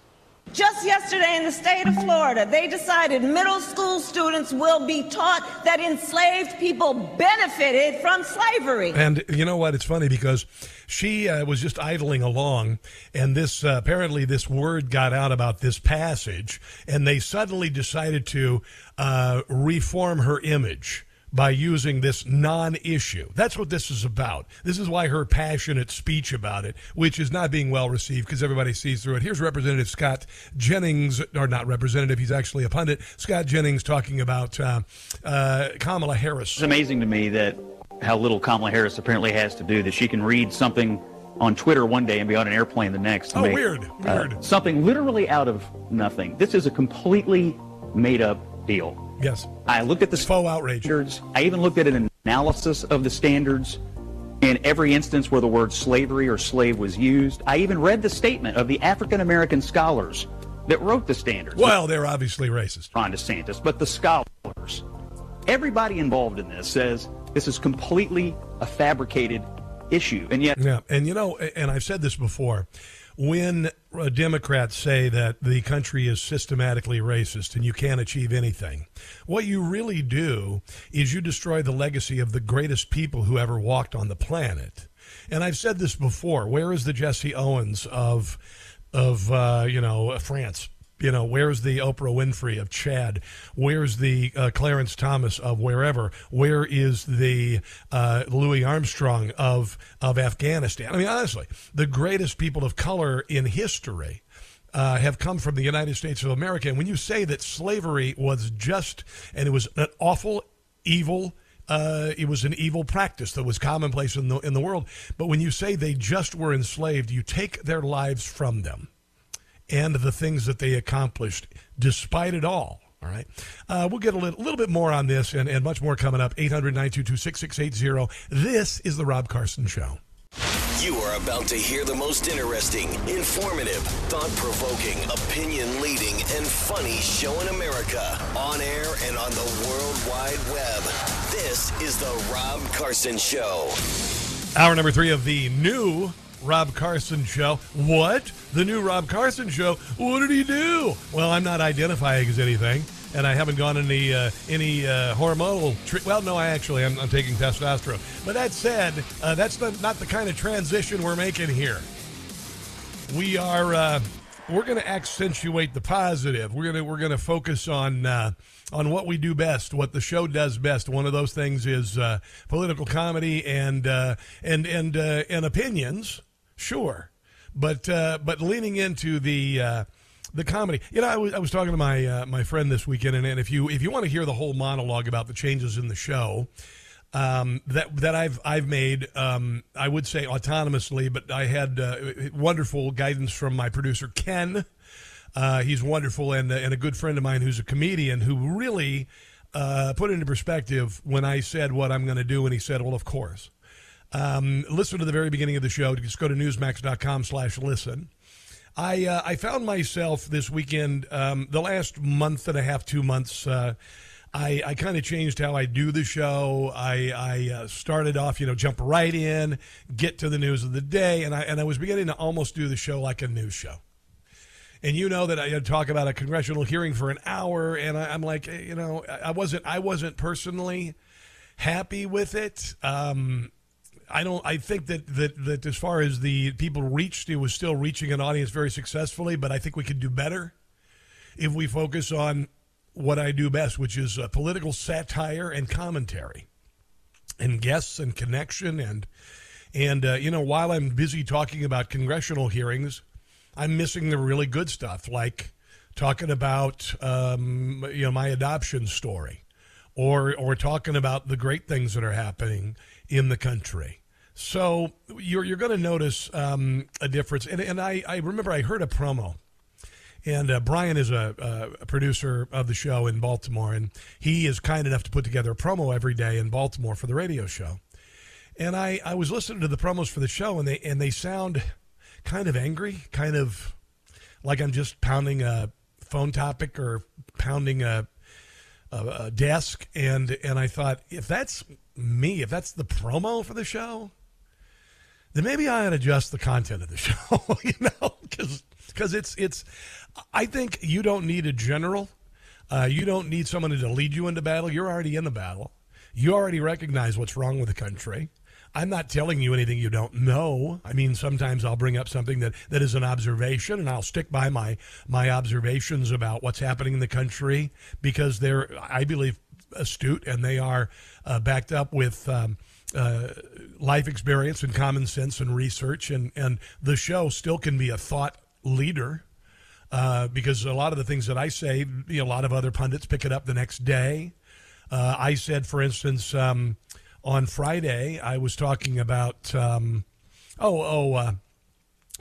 Just yesterday in the state of Florida, they decided middle school students will be taught that enslaved people benefited from slavery. And you know what? It's funny because she uh, was just idling along, and this uh, apparently this word got out about this passage, and they suddenly decided to uh, reform her image by using this non-issue. That's what this is about. This is why her passionate speech about it, which is not being well received because everybody sees through it. Here's Representative Scott Jennings, or not representative, he's actually a pundit. Scott Jennings talking about uh, uh, Kamala Harris. It's amazing to me that how little Kamala Harris apparently has to do that she can read something on Twitter one day and be on an airplane the next. Oh, make, weird, uh, weird. something literally out of nothing. This is a completely made up deal. Yes. I looked at the Faux outrage. standards. I even looked at an analysis of the standards in every instance where the word slavery or slave was used. I even read the statement of the African American scholars that wrote the standards. Well, they're obviously racist. Ron DeSantis, but the scholars, everybody involved in this says this is completely a fabricated issue, and yet Yeah, and you know, and I've said this before. When uh, Democrats say that the country is systematically racist and you can't achieve anything, what you really do is you destroy the legacy of the greatest people who ever walked on the planet. And I've said this before. Where is the Jesse Owens of of uh, you know France? You know, where's the Oprah Winfrey of Chad? Where's the uh, Clarence Thomas of wherever? Where is the uh, Louis Armstrong of of Afghanistan? I mean, honestly, the greatest people of color in history. Uh, have come from the United States of America. And when you say that slavery was just, and it was an awful, evil, uh, it was an evil practice that was commonplace in the in the world. But when you say they just were enslaved, you take their lives from them and the things that they accomplished despite it all. All right. Uh, we'll get a little, little, bit more on this and, and much more coming up. 800 922 6680. This is The Rob Carson Show. You are about to hear the most interesting, informative, thought provoking, opinion leading, and funny show in America on air and on the World Wide Web. This is The Rob Carson Show. Hour number three of the new Rob Carson show. What? The new Rob Carson show? What did he do? Well, I'm not identifying as anything, and I haven't gone any uh, any uh, hormonal. Well, no, I actually I'm, I'm, taking testosterone. But that said, uh, that's the, not the kind of transition we're making here. We are uh, we're going to accentuate the positive. We're gonna we're gonna focus on uh, on what we do best, what the show does best. One of those things is uh, political comedy and uh, and and uh, and opinions sure, but uh, but leaning into the uh, the comedy. You know, I was, I was talking to my uh, my friend this weekend, and, and if you if you want to hear the whole monologue about the changes in the show. Um, that that I've I've made um, I would say autonomously, but I had uh, wonderful guidance from my producer Ken. Uh, he's wonderful and and a good friend of mine who's a comedian who really uh, put into perspective when I said what I'm going to do, and he said, "Well, of course." Um, listen to the very beginning of the show. Just go to newsmax.com slash listen. I, uh, I found myself this weekend, um, the last month and a half, two months, uh, I, I kind of changed how I do the show. I, I uh, started off, you know, jump right in, get to the news of the day, and I, and I was beginning to almost do the show like a news show. And you know that I talk about a congressional hearing for an hour, and I, am like, you know, I wasn't I wasn't personally happy with it. Um, I don't. I think that, that that as far as the people reached, it was still reaching an audience very successfully. But I think we could do better if we focus on what I do best, which is uh, political satire and commentary, and guests and connection and and uh, you know while I'm busy talking about congressional hearings, I'm missing the really good stuff like talking about um, you know my adoption story, or or talking about the great things that are happening in the country. So you're you're going to notice um, a difference, and and I, I remember I heard a promo, and uh, Brian is a, a, producer of the show in Baltimore, and he is kind enough to put together a promo every day in Baltimore for the radio show. And I, I was listening to the promos for the show, and they and they sound kind of angry, kind of like I'm just pounding a phone topic or pounding a, a, a desk, and and I thought if that's me, if that's the promo for the show, then maybe I ought to adjust the content of the show, you know, because it's it's. I think you don't need a general. Uh, you don't need someone to lead you into battle. You're already in the battle. You already recognize what's wrong with the country. I'm not telling you anything you don't know. I mean, sometimes I'll bring up something that, that is an observation, and I'll stick by my my observations about what's happening in the country because they're, I believe, astute and they are uh, backed up with. Um, uh, life experience and common sense and research, and, and the show still can be a thought leader uh, because a lot of the things that I say, you know, a lot of other pundits pick it up the next day. Uh, I said, for instance, um, on Friday, I was talking about, um, oh, oh, uh,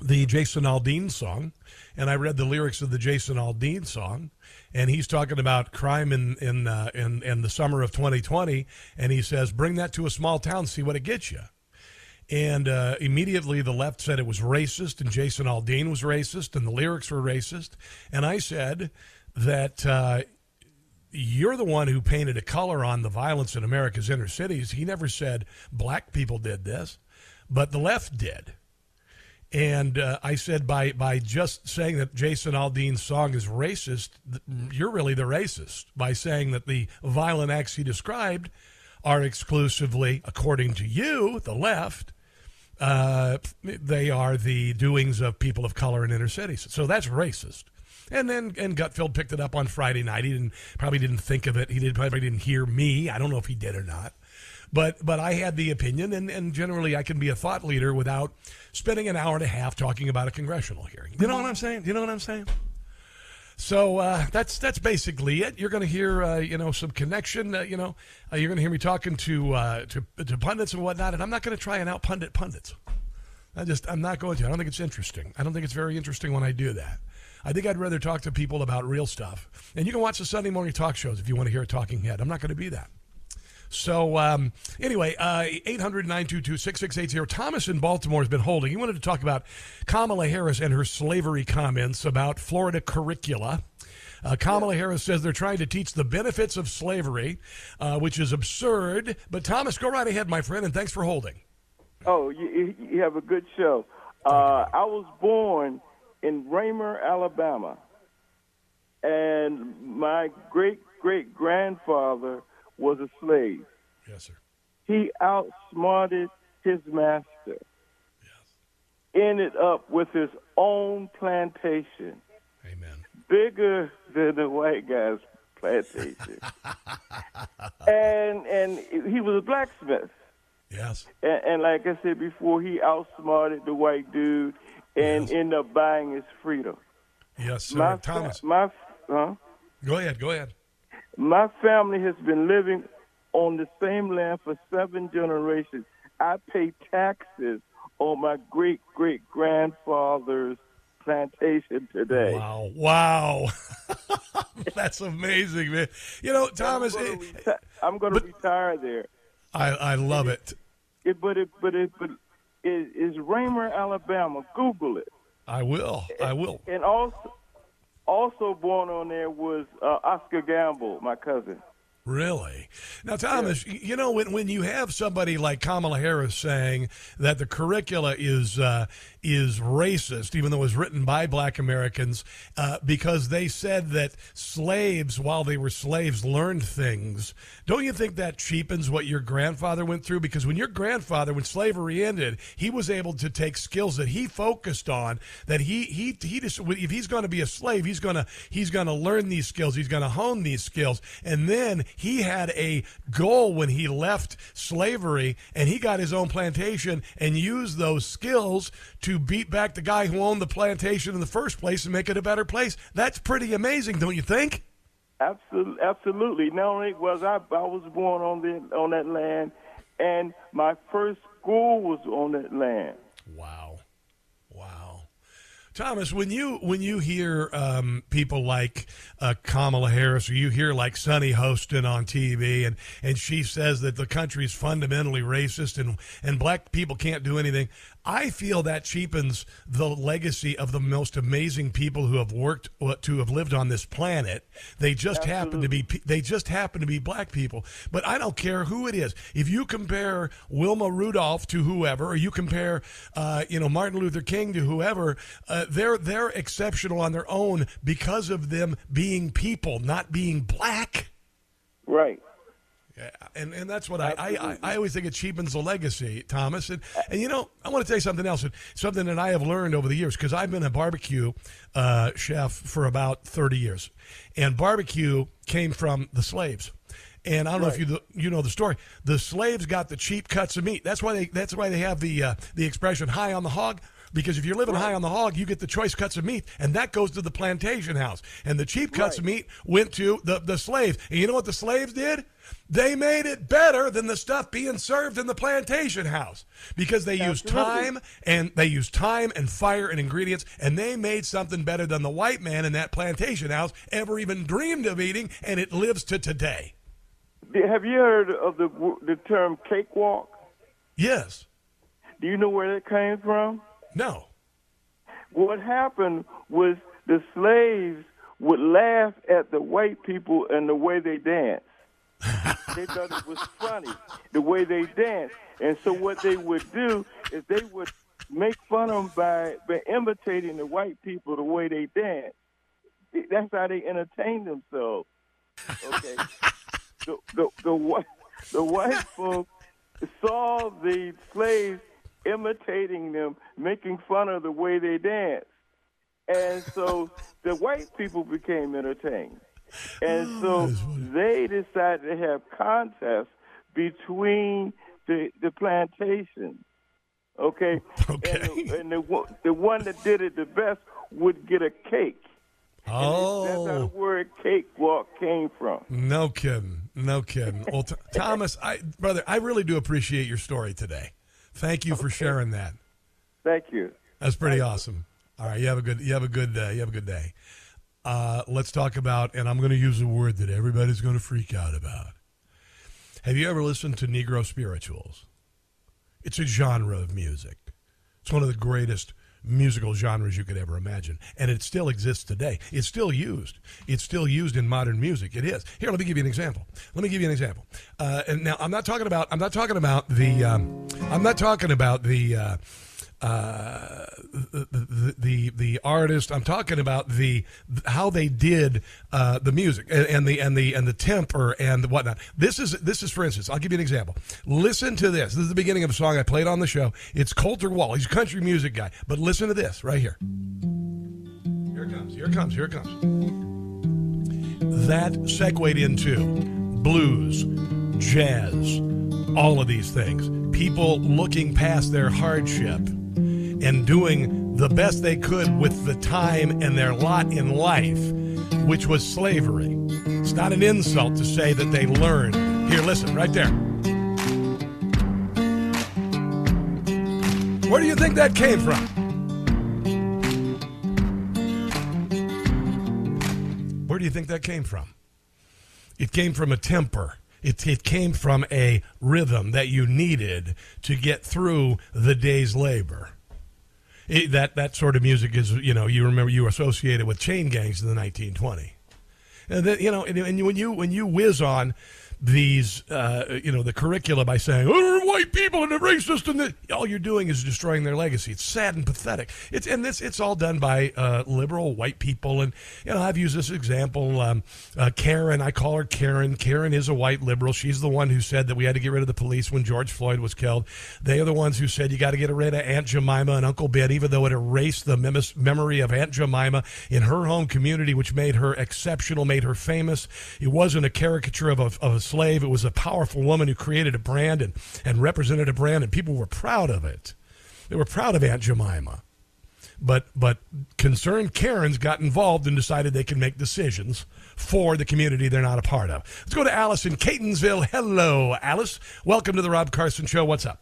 the Jason Aldean song, and I read the lyrics of the Jason Aldean song, and he's talking about crime in in uh, in in the summer of 2020, and he says, "Bring that to a small town, see what it gets you." And uh, immediately the left said it was racist, and Jason Aldean was racist, and the lyrics were racist. And I said that uh, you're the one who painted a color on the violence in America's inner cities. He never said black people did this, but the left did. And uh, I said, by by just saying that Jason Aldean's song is racist, you're really the racist by saying that the violent acts he described are exclusively, according to you, the left. Uh, they are the doings of people of color in inner cities. So that's racist. And then and Gutfeld picked it up on Friday night. He didn't probably didn't think of it. He did probably didn't hear me. I don't know if he did or not. But but I had the opinion, and, and generally I can be a thought leader without spending an hour and a half talking about a congressional hearing. You know what I'm saying? You know what I'm saying? So uh, that's that's basically it. You're going to hear uh, you know some connection. Uh, you know uh, you're going to hear me talking to, uh, to to pundits and whatnot, and I'm not going to try and out pundit pundits. I just I'm not going to. I don't think it's interesting. I don't think it's very interesting when I do that. I think I'd rather talk to people about real stuff. And you can watch the Sunday morning talk shows if you want to hear a talking head. I'm not going to be that. So um, anyway, uh, 800 922 6680. Thomas in Baltimore has been holding. He wanted to talk about Kamala Harris and her slavery comments about Florida curricula. Uh, Kamala Harris says they're trying to teach the benefits of slavery, uh, which is absurd. But Thomas, go right ahead, my friend, and thanks for holding. Oh, you, you have a good show. Uh, I was born in Ramer, Alabama, and my great great grandfather was a slave. Yes, sir. He outsmarted his master. Yes. Ended up with his own plantation. Amen. Bigger than the white guy's plantation. and and he was a blacksmith. Yes. And, and, like I said before, he outsmarted the white dude and yes. ended up buying his freedom. Yes, sir. My, Thomas. My, huh? Go ahead. Go ahead. My family has been living on the same land for seven generations. I pay taxes on my great great grandfather's plantation today. Wow. Wow. That's amazing, man. You know, Thomas, I'm going to retire there. I, I love it. it. But it, but it, but it is Ramer, Alabama. Google it. I will. I will. And also, also born on there was uh, Oscar Gamble, my cousin. Really? Now, Thomas, yeah. you know, when, when you have somebody like Kamala Harris saying that the curricula is uh, is racist, even though it was written by black Americans, uh, because they said that slaves, while they were slaves, learned things, don't you think that cheapens what your grandfather went through? Because when your grandfather, when slavery ended, he was able to take skills that he focused on, that he, he, he just, if he's going to be a slave, he's going to, he's going to learn these skills, he's going to hone these skills. And then he had a goal when he left slavery and he got his own plantation and used those skills to beat back the guy who owned the plantation in the first place and make it a better place. That's pretty amazing, don't you think? Absolutely, absolutely. Not only was I, I was born on the on that land, and my first school was on that land. Wow. Thomas, when you when you hear um, people like uh, Kamala Harris, or you hear like Sunny Hostin on TV, and and she says that the country is fundamentally racist and and black people can't do anything, I feel that cheapens the legacy of the most amazing people who have worked uh, to have lived on this planet. They just Absolutely. happen to be they just happen to be black people. But I don't care who it is. If you compare Wilma Rudolph to whoever, or you compare uh, you know Martin Luther King to whoever. Uh, they're they're exceptional on their own because of them being people, not being black. Right. Yeah, and, and that's what I, I, I, always think it cheapens the legacy, Thomas. And, and you know, I want to tell you something else, something that I have learned over the years, because I've been a barbecue uh, chef for about 30 years. And barbecue came from the slaves. And I don't right. know if you you know the story. The slaves got the cheap cuts of meat. That's why they that's why they have the uh, the expression "high on the hog." Because if you're living right. high on the hog, you get the choice cuts of meat, and that goes to the plantation house. And the cheap cuts right. of meat went to the, the slaves. And you know what the slaves did? They made it better than the stuff being served in the plantation house because they used time and they used time and fire and ingredients, and they made something better than the white man in that plantation house ever even dreamed of eating, and it lives to today. Have you heard of the the term cakewalk? Yes. Do you know where that came from? No. What happened was the slaves would laugh at the white people and the way they danced. they thought it was funny the way they danced. And so what they would do is they would make fun of them by, by imitating the white people the way they dance. That's how they entertain themselves. Okay. the, the, the, white, the white folks saw the slaves imitating them, making fun of the way they dance. And so the white people became entertained. And oh, so they decided to have contests between the, the plantations. Okay? Okay. And, the, and the, one- the one that did it the best would get a cake. Oh. That's how the Oh, word cakewalk came from. no kidding, no kidding. Well, Th- Thomas, I brother, I really do appreciate your story today. Thank you for sharing that. Thank you. That's pretty awesome. All right, you have a good, you have a good, uh, you have a good day. Uh, let's talk about, and I'm going to use a word that everybody's going to freak out about. Have you ever listened to Negro spirituals? It's a genre of music. It's one of the greatest musical genres you could ever imagine, and it still exists today. It's still used. It's still used in modern music. It is. Here, let me give you an example. Let me give you an example. Uh, and now, I'm not talking about. I'm not talking about the. Um, I'm not talking about the. Uh, uh, the, the the artist. I'm talking about the how they did uh, the music and, and the and the and the temper and whatnot. This is this is for instance. I'll give you an example. Listen to this. This is the beginning of a song I played on the show. It's Colter Wall. He's a country music guy. But listen to this right here. Here it comes. Here it comes. Here it comes. That segued into blues, jazz, all of these things. People looking past their hardship and doing the best they could with the time and their lot in life, which was slavery. It's not an insult to say that they learned. Here, listen, right there. Where do you think that came from? Where do you think that came from? It came from a temper. It, it came from a rhythm that you needed to get through the day's labor. It, that that sort of music is, you know, you remember you were associated with chain gangs in the 1920. And then, you know, and, and when you when you whiz on these, uh, you know, the curricula by saying, "Oh, white people and they're racist," and all you're doing is destroying their legacy. It's sad and pathetic. It's and this it's all done by uh, liberal white people. And you know, I've used this example. Um, uh, Karen, I call her Karen. Karen is a white liberal. She's the one who said that we had to get rid of the police when George Floyd was killed. They are the ones who said you got to get rid of Aunt Jemima and Uncle Ben, even though it erased the memis- memory of Aunt Jemima in her home community, which made her exceptional, made her famous. It wasn't a caricature of a, of a slave. It was a powerful woman who created a brand and, and represented a brand, and people were proud of it. They were proud of Aunt Jemima. But but concerned Karens got involved and decided they could make decisions for the community they're not a part of. Let's go to Alice in Catonsville. Hello, Alice. Welcome to the Rob Carson Show. What's up?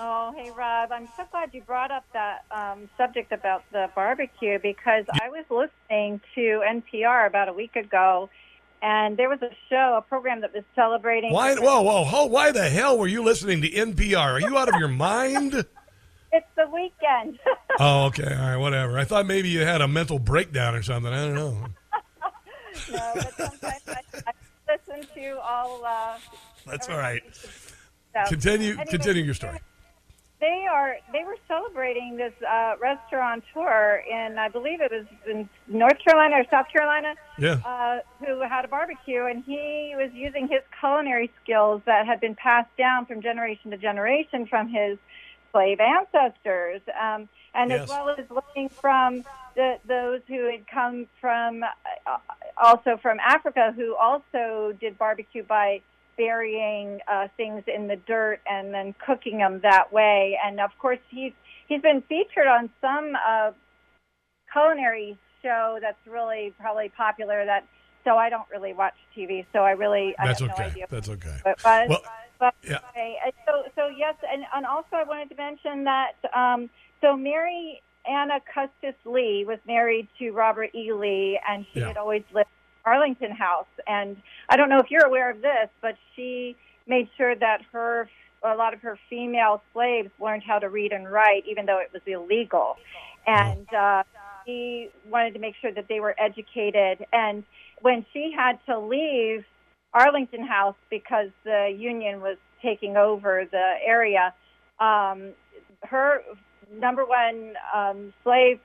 Oh, hey, Rob. I'm so glad you brought up that um, subject about the barbecue because I was listening to NPR about a week ago, and there was a show, a program that was celebrating. Why? Whoa, whoa, whoa! Why the hell were you listening to NPR? Are you out of your mind? It's the weekend. Oh, okay, all right, whatever. I thought maybe you had a mental breakdown or something. I don't know. no, but sometimes I, I listen to all. Uh, That's all right. stuff. Continue, Anyway, continue your story. They are. They were celebrating this uh, restaurateur in, I believe it was in North Carolina or South Carolina. Yeah. Uh, who had a barbecue, and he was using his culinary skills that had been passed down from generation to generation from his slave ancestors, um, and Yes. as well as learning from the, those who had come from, uh, also from Africa, who also did barbecue by burying uh, things in the dirt and then cooking them that way. And of course, he's he's been featured on some uh, culinary show that's really probably popular. That so I don't really watch TV, so I really That's I have okay. no idea. That's okay. But, but, Well, but yeah. uh, so so yes, and, and also I wanted to mention that um, so Mary Anna Custis Lee was married to Robert E. Lee, and she Yeah. had always lived Arlington House. And I don't know if you're aware of this, but she made sure that her a lot of her female slaves learned how to read and write, even though it was illegal. And uh, she wanted to make sure that they were educated. And when she had to leave Arlington House because the union was taking over the area, um, her number one um, slave,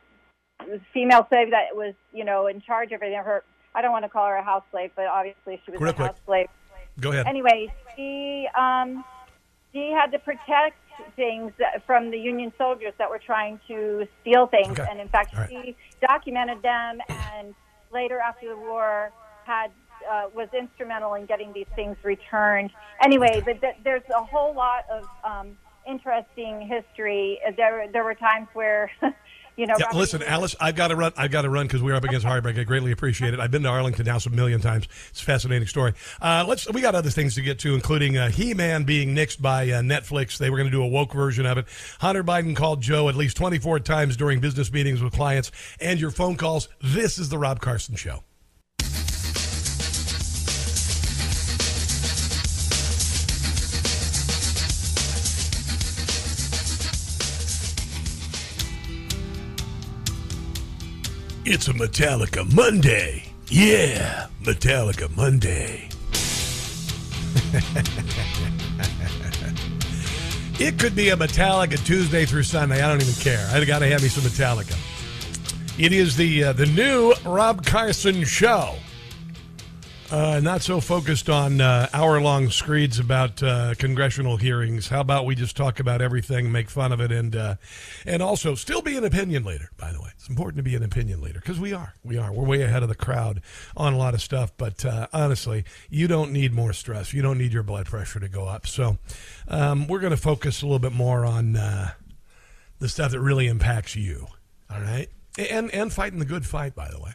female slave that was, you know, in charge of everything. Her, I don't want to call her a house slave, but obviously she was Real a quick. house slave. Go ahead. Anyway, she um, she had to protect things from the Union soldiers that were trying to steal things, Okay. and in fact, right. she documented them, and later after the war had uh, was instrumental in getting these things returned. Anyway, but th- there's a whole lot of um, interesting history. There there were times where. You know, Yeah, listen. Alice, I've got to run. I've got to run because we're up against hard break. I greatly appreciate it. I've been to Arlington House a million times. It's a fascinating story. Uh, let's. We got other things to get to, including uh, He-Man being nixed by uh, Netflix. They were going to do a woke version of it. Hunter Biden called Joe at least 24 times during business meetings with clients, and your phone calls. This is the Rob Carson Show. It's a Metallica Monday. Yeah, Metallica Monday. it could be a Metallica Tuesday through Sunday. I don't even care. I got to have me some Metallica. It is the uh, the new Rob Carson show. Uh, not so focused on uh, hour long screeds about uh, congressional hearings. How about we just talk about everything, make fun of it, and uh, and also still be an opinion leader. By the way, it's important to be an opinion leader because we are. We are. We're way ahead of the crowd on a lot of stuff. But uh, honestly, you don't need more stress. You don't need your blood pressure to go up. So um, we're going to focus a little bit more on uh, the stuff that really impacts you. All right, and and fighting the good fight. By the way.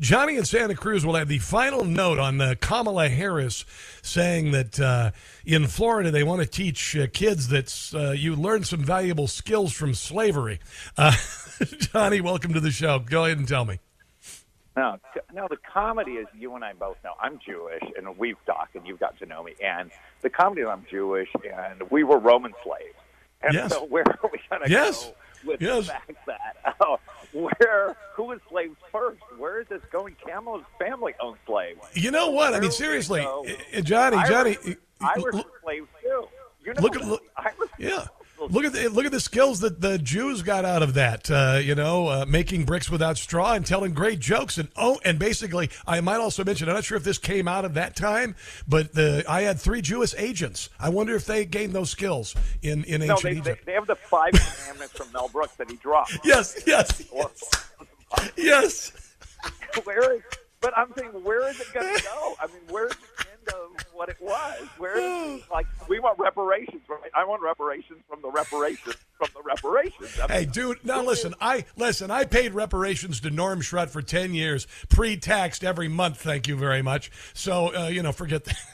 Johnny in Santa Cruz will have the final note on uh, Kamala Harris saying that uh, in Florida they want to teach uh, kids that uh, you learn some valuable skills from slavery. Uh, Johnny, welcome to the show. Go ahead and tell me. No, t- no. The comedy is you and I both know I'm Jewish, and we've talked, and you've got to know me. And the comedy is I'm Jewish, and we were Roman slaves. And Yes. so where are we going to Yes. go with Yes. the fact that oh, where who was slaves first? Where is this going? Camel's family owned slaves. You know what? I mean, seriously, gonna uh, Johnny, Irish- Johnny. Irish look- were slaves too. You know look at look, Irish yeah. Look at the, look at the skills that the Jews got out of that. Uh, you know, uh, making bricks without straw and telling great jokes and oh, and basically, I might also mention. I'm not sure if this came out of that time, but the I had three Jewish agents. I wonder if they gained those skills in in No, ancient they, they, Egypt. they have the five commandments from Mel Brooks that he dropped. Yes, yes, yes. where is? But I'm saying, where is it going to go? I mean, where's the end what it was? Where like we want reparations, right? I want reparations from the reparations from the reparations. I Hey, dude, now listen. I listen. I paid reparations to Norm Schrut for ten years, pre-taxed every month. Thank you very much. So uh, you know, forget that.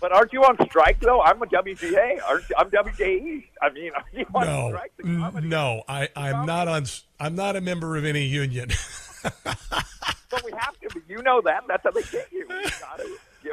But aren't you on strike though? I'm a WGA. Aren't you, I'm WJE. I mean, are you on No, strike? The no, I, I'm not on. I'm not a member of any union. But we have to. But you know that. That's how they get you.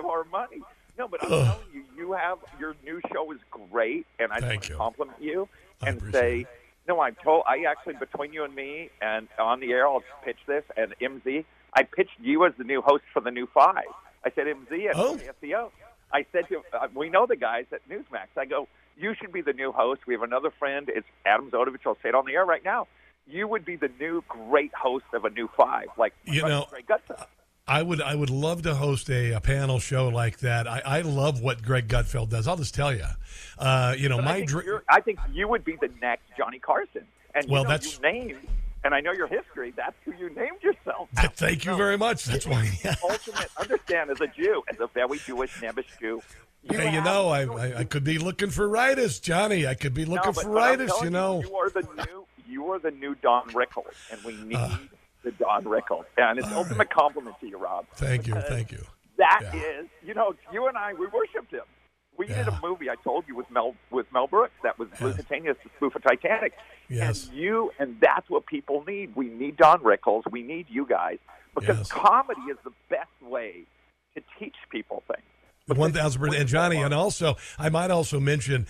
Give our money. No, but I'm Ugh. telling you, you have your new show is great, and I just want to compliment you and say, no, I'm told. I actually between you and me, and on the air, I'll pitch this. And MZ, I pitched you as the new host for the new Five. I said MZ and Oh. SEO. I said to uh, we know the guys at Newsmax. I go, you should be the new host. We have another friend. It's Adam Zodovich. I'll say it on the air right now. You would be the new great host of a new Five, like You know, Greg Gutfeld. I would. I would love to host a, a panel show like that. I, I love what Greg Gutfeld does. I'll just tell you. Uh, you know, But I my think, dream. I think you would be the next Johnny Carson. And you Well, know, that's- you named, and I know your history. That's who you named yourself. Thank you very much. That's why. Ultimate, understand as a Jew, as a very Jewish, Nebish Jew. hey, you know, I, I I could be looking for rightus, Johnny. I could be looking no, but, for rightus. You know. you are the new, you are the new Don Rickles, and we need Uh. The Don Rickles. And it's an ultimate compliment to you, Rob. Thank you, thank you. That is, Yeah. you know, you and I, we worshipped him. We did a movie I told you with Mel with Mel Brooks that was Lusitania's spoof of Titanic. Yes. And you and that's what people need. We need Don Rickles. We need you guys because comedy is the best way to teach people things. One thousand percent, and Johnny, and also I might also mention,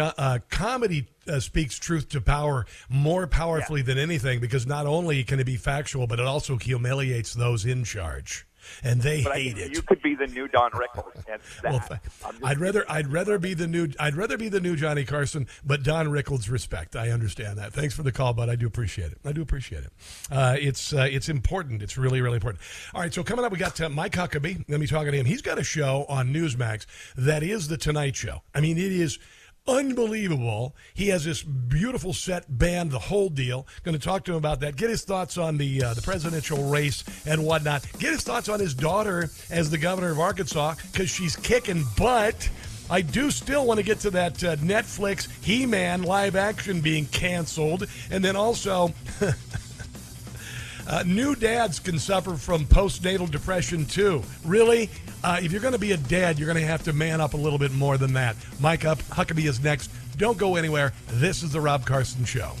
uh, comedy uh, speaks truth to power more powerfully than anything because not only can it be factual, but it also humiliates those in charge. And they but hate it. You could be the new Don Rickles. And that, well, I'd rather I'd rather be the new I'd rather be the new Johnny Carson, but Don Rickles respect. I understand that. Thanks for the call, but I do appreciate it. I do appreciate it. Uh, it's uh, it's important. It's really really important. All right, so coming up, we got uh, Mike Huckabee. Let me talk to him. He's got a show on Newsmax that is the Tonight Show. I mean, it is unbelievable. He has this beautiful set band, the whole deal. Going to talk to him about that. Get his thoughts on the uh, the presidential race and whatnot. Get his thoughts on his daughter as the governor of Arkansas because she's kicking butt. I do still want to get to that uh, Netflix He Man live action being canceled, and then also. Uh, new dads can suffer from postnatal depression too. Really? Uh, if you're going to be a dad, you're going to have to man up a little bit more than that. Mike Up Huckabee is next. Don't go anywhere. This is the Rob Carson Show.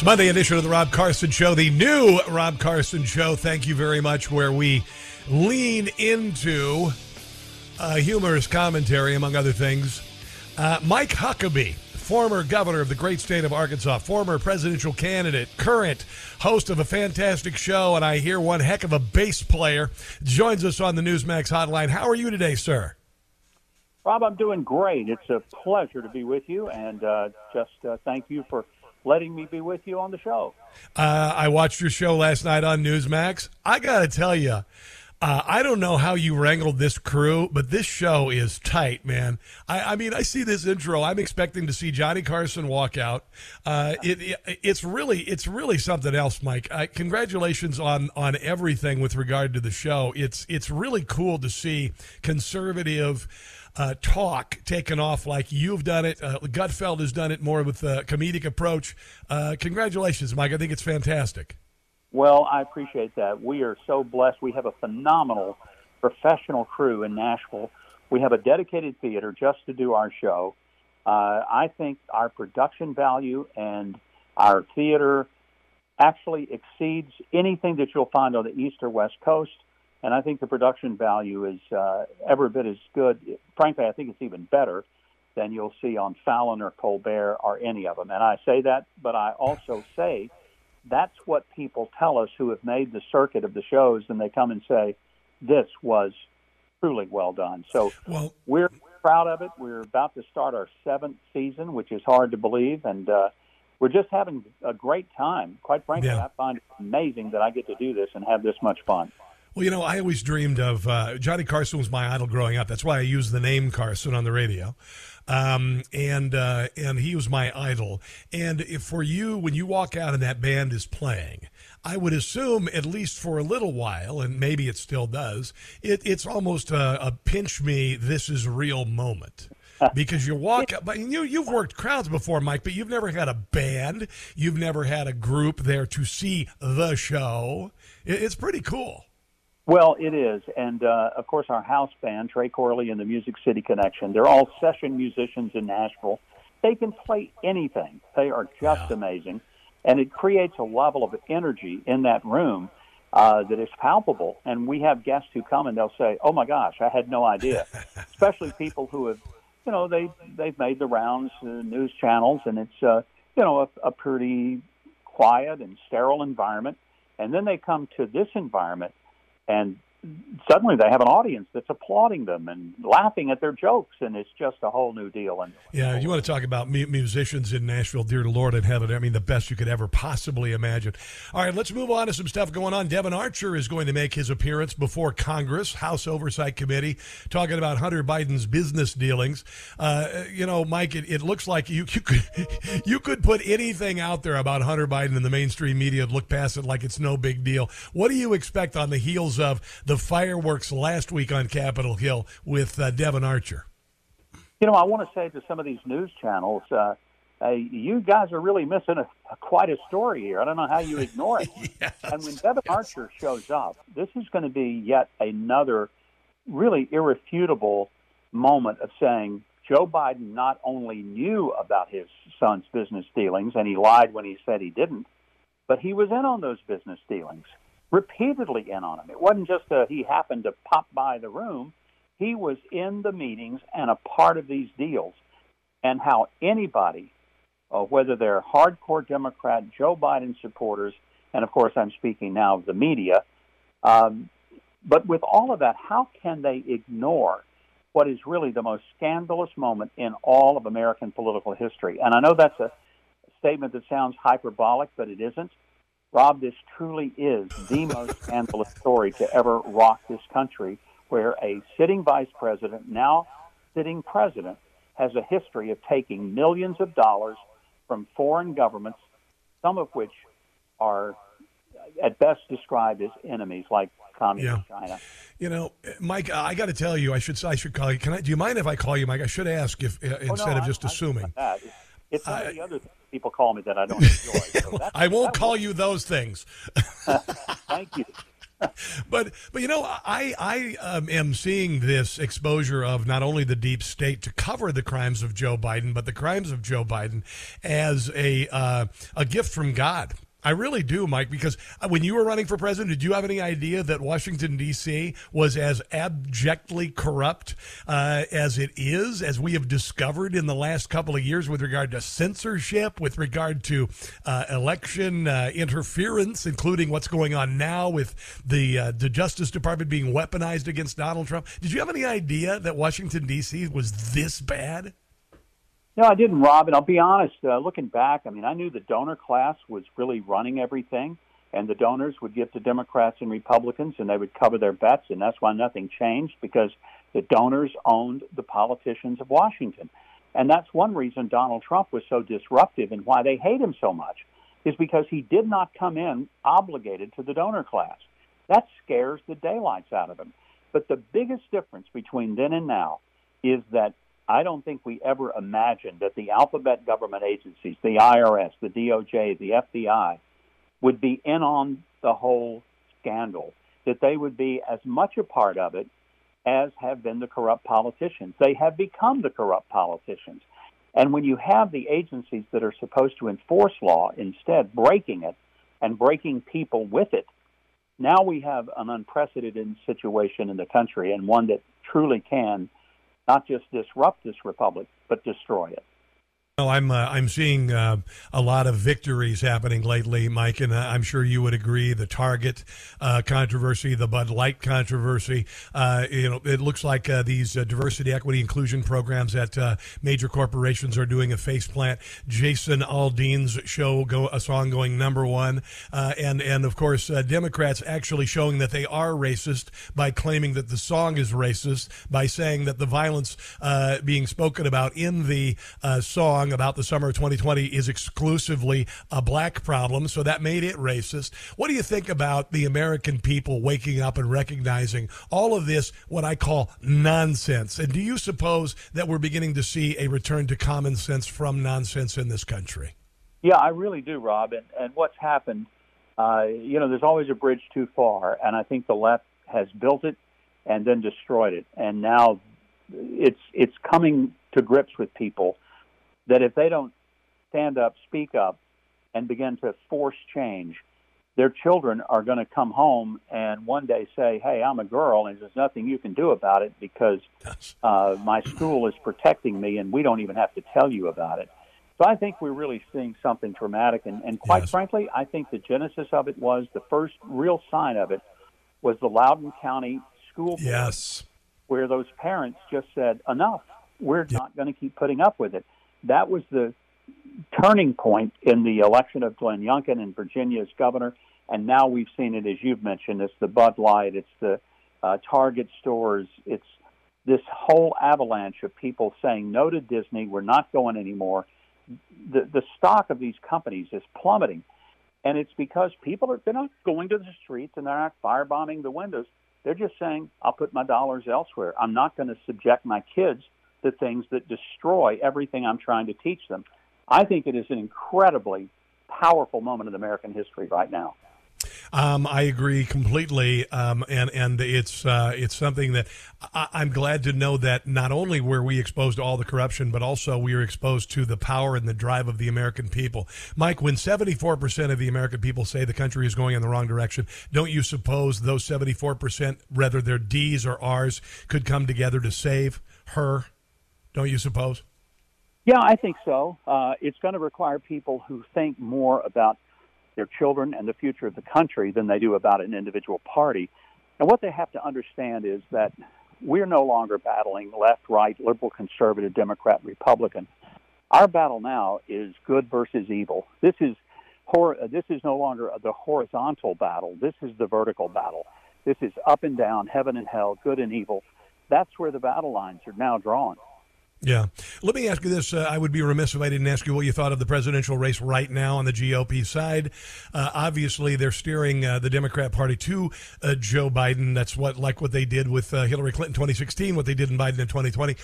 It's Monday edition of the Rob Carson Show, the new Rob Carson Show. Thank you very much, where we lean into uh, humorous commentary, among other things. Uh, Mike Huckabee, former governor of the great state of Arkansas, former presidential candidate, current host of a fantastic show, and I hear one heck of a bass player, joins us on the Newsmax hotline. How are you today, sir? Rob, I'm doing great. It's a pleasure to be with you, and uh, just uh, thank you for letting me be with you on the show. Uh, I watched your show last night on Newsmax. I got to tell you, uh, I don't know how you wrangled this crew, but this show is tight, man. I, I mean, I see this intro. I'm expecting to see Johnny Carson walk out. Uh, it, it, it's really, it's really something else, Mike. Uh, congratulations on on everything with regard to the show. It's it's really cool to see conservative uh, talk taken off like you've done it. Uh, Gutfeld has done it more with a comedic approach. Uh, congratulations, Mike. I think it's fantastic. Well, I appreciate that. We are so blessed. We have a phenomenal professional crew in Nashville. We have a dedicated theater just to do our show. Uh, I think our production value and our theater actually exceeds anything that you'll find on the East or West Coast and I think the production value is uh, every bit as good. Frankly, I think it's even better than you'll see on Fallon or Colbert or any of them. And I say that, but I also say that's what people tell us who have made the circuit of the shows, and they come and say, "This was truly well done." So well, we're proud of it. We're about to start our seventh season, which is hard to believe, and uh, we're just having a great time. Quite frankly, Yeah. I find it amazing that I get to do this and have this much fun. Well, you know, I always dreamed of uh, Johnny Carson was my idol growing up. That's why I use the name Carson on the radio, um, and uh, and he was my idol. And if for you, when you walk out and that band is playing, I would assume at least for a little while, and maybe it still does. It, it's almost a, a pinch me. This is real moment. Because you walk, but you you've worked crowds before, Mike, but you've never had a band, you've never had a group there to see the show. It, it's pretty cool. Well, it is, and uh, of course, our house band, Trey Corley and the Music City Connection. They're all session musicians in Nashville. They can play anything. They are just amazing, and it creates a level of energy in that room uh, that is palpable. And we have guests who come and they'll say, "Oh my gosh, I had no idea." Especially people who have, you know, they they've made the rounds, uh, news channels, and it's uh, you know a, a pretty quiet and sterile environment, and then they come to this environment and suddenly they have an audience that's applauding them and laughing at their jokes, and it's just a whole new deal. And Yeah, you want to talk about musicians in Nashville, dear Lord in heaven. I mean, the best you could ever possibly imagine. All right, let's move on to some stuff going on. Devon Archer is going to make his appearance before Congress, House Oversight Committee, talking about Hunter Biden's business dealings. Uh, you know, Mike, it, it looks like you, you could you could put anything out there about Hunter Biden in the mainstream media, and look past it like it's no big deal. What do you expect on the heels of the fireworks last week on Capitol Hill with uh, Devon Archer? you know, I want to say to some of these news channels, uh, hey, you guys are really missing a, a, quite a story here. I don't know how you ignore it. And when Devon Archer shows up, this is going to be yet another really irrefutable moment of saying Joe Biden not only knew about his son's business dealings, and he lied when he said he didn't, but he was in on those business dealings. Repeatedly in on him. It wasn't just a, he happened to pop by the room. He was in the meetings and a part of these deals. And how anybody, uh, whether they're hardcore Democrat, Joe Biden supporters, and of course I'm speaking now of the media, um, but with all of that, how can they ignore what is really the most scandalous moment in all of American political history? And I know that's a statement that sounds hyperbolic, but it isn't. Rob, this truly is the most scandalous story to ever rock this country, where a sitting vice president, now sitting president, has a history of taking millions of dollars from foreign governments, some of which are at best described as enemies, like communist yeah. China. You know, Mike, I got to tell you, I should I should call you. Can I? Do you mind if I call you, Mike? I should ask if uh, oh, instead no, of just I, assuming. I it's, some of the other people call me that I don't enjoy. So I won't call you those things. Thank you. but but you know I I um, am seeing this exposure of not only the deep state to cover the crimes of Joe Biden, but the crimes of Joe Biden as a uh, a gift from God. I really do, Mike, because uh, when you were running for president, did you have any idea that Washington, D.C. was as abjectly corrupt uh, as it is, as we have discovered in the last couple of years with regard to censorship, with regard to uh, election uh, interference, including what's going on now with the, uh, the Justice Department being weaponized against Donald Trump? Did you have any idea that Washington, D.C. was this bad? No, I didn't, Rob. And I'll be honest, uh, looking back, I mean, I knew the donor class was really running everything, and the donors would give to Democrats and Republicans, and they would cover their bets, and that's why nothing changed because the donors owned the politicians of Washington. And that's one reason Donald Trump was so disruptive and why they hate him so much is because he did not come in obligated to the donor class. That scares the daylights out of him. But the biggest difference between then and now is that I don't think we ever imagined that the alphabet government agencies, the IRS, the DOJ, the FBI, would be in on the whole scandal, that they would be as much a part of it as have been the corrupt politicians. They have become the corrupt politicians. And when you have the agencies that are supposed to enforce law instead breaking it and breaking people with it, now we have an unprecedented situation in the country and one that truly can not just disrupt this republic, but destroy it. I'm uh, I'm seeing uh, a lot of victories happening lately, Mike, and uh, I'm sure you would agree. The Target uh, controversy, the Bud Light controversy. Uh, you know, it looks like uh, these diversity, equity, inclusion programs at major corporations are doing a faceplant. Jason Aldean's show, go a song going number one, and and of course Democrats actually showing that they are racist by claiming that the song is racist by saying that the violence being spoken about in the song about the summer of 2020 is exclusively a black problem, so that made it racist. What do you think about the American people waking up and recognizing all of this, what I call nonsense? And do you suppose that we're beginning to see a return to common sense from nonsense in this country? Yeah, I really do, Rob. And, and what's happened, uh, you know, there's always a bridge too far, and I think the left has built it and then destroyed it, and now it's it's coming to grips with people that if they don't stand up, speak up, and begin to force change, their children are going to come home and one day say, "Hey, I'm a girl, and there's nothing you can do about it because uh, my school is protecting me, and we don't even have to tell you about it." So I think we're really seeing something dramatic, and, and quite yes. frankly, I think the genesis of it was the first real sign of it was the Loudoun County School Board, yes, where those parents just said, "Enough! We're yep. not going to keep putting up with it." That was the turning point in the election of Glenn Youngkin in Virginia as governor. And now we've seen it, as you've mentioned. It's the Bud Light, it's the uh, Target stores, it's this whole avalanche of people saying no to Disney. We're not going anymore. The the stock of these companies is plummeting, and it's because people are they're not going to the streets and they're not firebombing the windows. They're just saying, "I'll put my dollars elsewhere. I'm not going to subject my kids the things that destroy everything I'm trying to teach them. I think it is an incredibly powerful moment in American history right now. Um, I agree completely, um, and and it's uh, it's something that I, am glad to know that not only were we exposed to all the corruption, but also we are exposed to the power and the drive of the American people. Mike, when 74 percent of the American people say the country is going in the wrong direction, don't you suppose those 74 percent, whether they're D's or R's, could come together to save her? Don't you suppose? Yeah, I think so. Uh, it's going to require people who think more about their children and the future of the country than they do about an individual party. And what they have to understand is that we're no longer battling left, right, liberal, conservative, Democrat, Republican. Our battle now is good versus evil. This is hor- this is no longer the horizontal battle. This is the vertical battle. This is up and down, heaven and hell, good and evil. That's where the battle lines are now drawn. Yeah. Let me ask you this. Uh, I would be remiss if I didn't ask you what you thought of the presidential race right now on the GOP side. Uh, obviously, they're steering uh, the Democrat Party to uh, Joe Biden. That's what, like what they did with uh, Hillary Clinton 2016, what they did in Biden in 2020.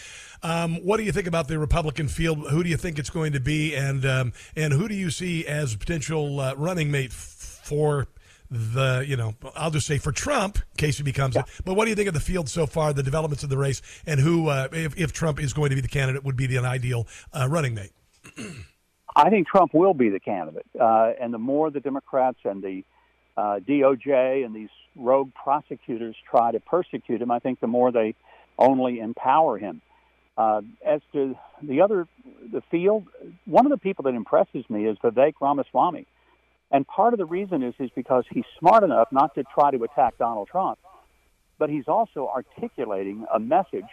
Um, what do you think about the Republican field? Who do you think it's going to be, and um, and who do you see as potential uh, running mate for the, you know, I'll just say for Trump, in case he becomes yeah. it. But what do you think of the field so far, the developments of the race, and who, uh, if, if Trump is going to be the candidate, would be the ideal uh, running mate? I think Trump will be the candidate. Uh, and the more the Democrats and the uh, DOJ and these rogue prosecutors try to persecute him, I think the more they only empower him. Uh, as to the other, the field, one of the people that impresses me is Vivek Ramaswamy. And part of the reason is is because he's smart enough not to try to attack Donald Trump, but he's also articulating a message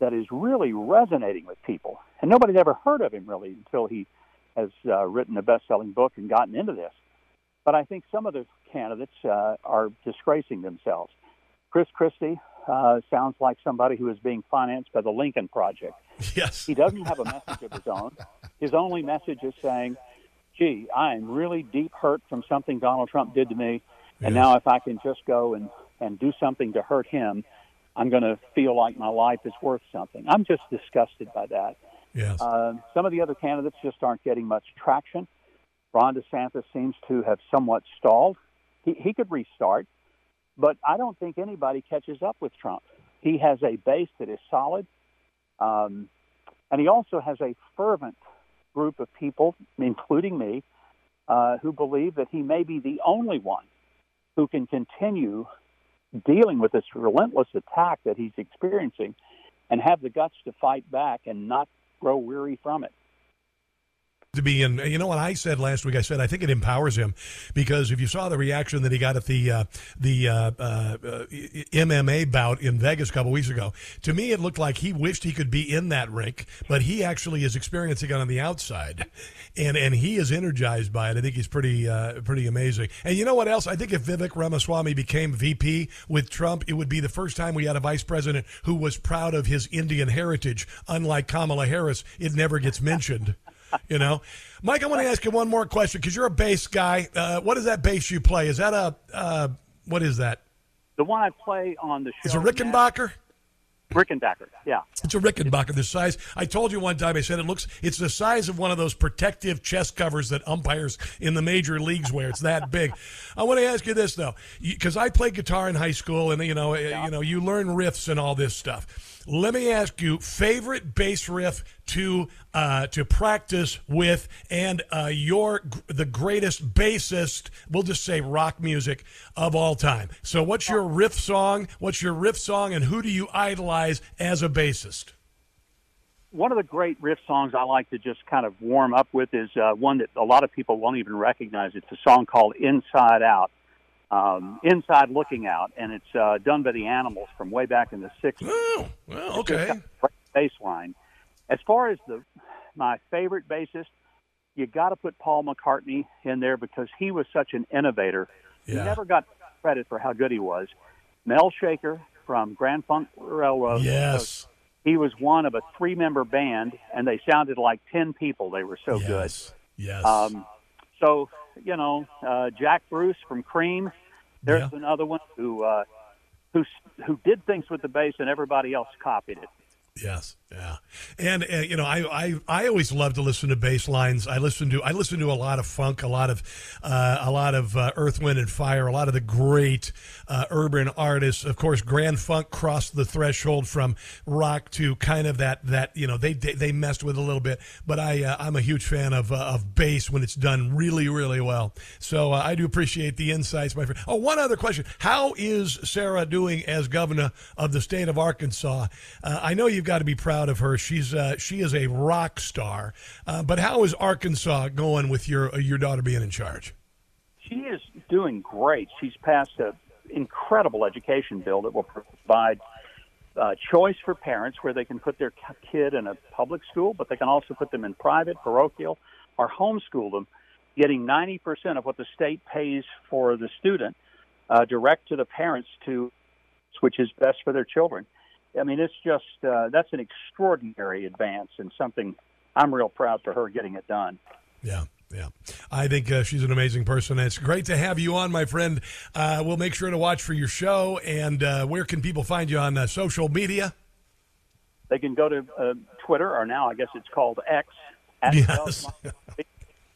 that is really resonating with people. And nobody's ever heard of him really until he has uh, written a best-selling book and gotten into this. But I think some of the candidates uh, are disgracing themselves. Chris Christie uh, sounds like somebody who is being financed by the Lincoln Project. Yes. He doesn't have a message of his own. His only message is saying, gee, I am really deep hurt from something Donald Trump did to me, and yes. now if I can just go and and do something to hurt him, I'm going to feel like my life is worth something. I'm just disgusted by that. Yes. Uh, some of the other candidates just aren't getting much traction. Ron DeSantis seems to have somewhat stalled. He, he could restart, but I don't think anybody catches up with Trump. He has a base that is solid, um, and he also has a fervent group of people, including me, uh, who believe that he may be the only one who can continue dealing with this relentless attack that he's experiencing and have the guts to fight back and not grow weary from it to be in. You know what I said last week? I said I think it empowers him because if you saw the reaction that he got at the uh, the uh, uh, MMA bout in Vegas a couple weeks ago, to me it looked like he wished he could be in that rink, but he actually is experiencing it on the outside, and and he is energized by it. I think he's pretty uh, pretty amazing. And you know what else? I think if Vivek Ramaswamy became VP with Trump, it would be the first time we had a vice president who was proud of his Indian heritage. Unlike Kamala Harris, it never gets mentioned. You know, Mike, I want to ask you one more question because you're a bass guy. Uh, what is that bass you play? Is that a uh, what is that? The one I play on the show. It's a Rickenbacker. Rickenbacker, yeah. It's a Rickenbacker. The size I told you one time. I said it looks. It's the size of one of those protective chest covers that umpires in the major leagues wear. It's that big. I want to ask you this though, because I played guitar in high school, and you know, yeah. you know, you learn riffs and all this stuff. Let me ask you: favorite bass riff to uh, to practice with, and uh, your the greatest bassist. We'll just say rock music of all time. So, what's your riff song? What's your riff song, and who do you idolize as a bassist? One of the great riff songs I like to just kind of warm up with is uh, one that a lot of people won't even recognize. It's a song called "Inside Out." Um, Inside Looking Out, and it's uh, done by the Animals from way back in the '60s. Oh, well, okay. Bass line. As far as the my favorite bassist, you got to put Paul McCartney in there because he was such an innovator. Yeah. He never got credit for how good he was. Mel Schacher from Grand Funk Railroad. Yes. He was one of a three-member band, and they sounded like ten people. They were so yes. good. Yes. Um, so you know, uh, Jack Bruce from Cream. There's yeah. another one who uh, who who did things with the bass and everybody else copied it. Yes, yeah, and uh, you know, I, I I always love to listen to bass lines. I listen to I listen to a lot of funk, a lot of uh, a lot of uh, Earth, Wind, and Fire, a lot of the great uh, urban artists. Of course, Grand Funk crossed the threshold from rock to kind of that that you know they they, they messed with a little bit. But I uh, I'm a huge fan of uh, of bass when it's done really really well. So I do appreciate the insights, my friend. Oh, one other question: How is Sarah doing as governor of the state of Arkansas? I know you've got to be proud of her. She's uh, she is a rock star. Uh, but how is Arkansas going with your uh, your daughter being in charge? She is doing great. She's passed an incredible education bill that will provide uh, choice for parents where they can put their kid in a public school, but they can also put them in private, parochial, or homeschool them, getting 90% of what the state pays for the student uh, direct to the parents to which is best for their children. I mean, it's just uh, that's an extraordinary advance and something I'm real proud for her getting it done. Yeah. Yeah, I think uh, she's an amazing person. It's great to have you on, my friend. Uh, we'll make sure to watch for your show. And uh, where can people find you on uh, social media? They can go to uh, Twitter, or now I guess it's called X. yes.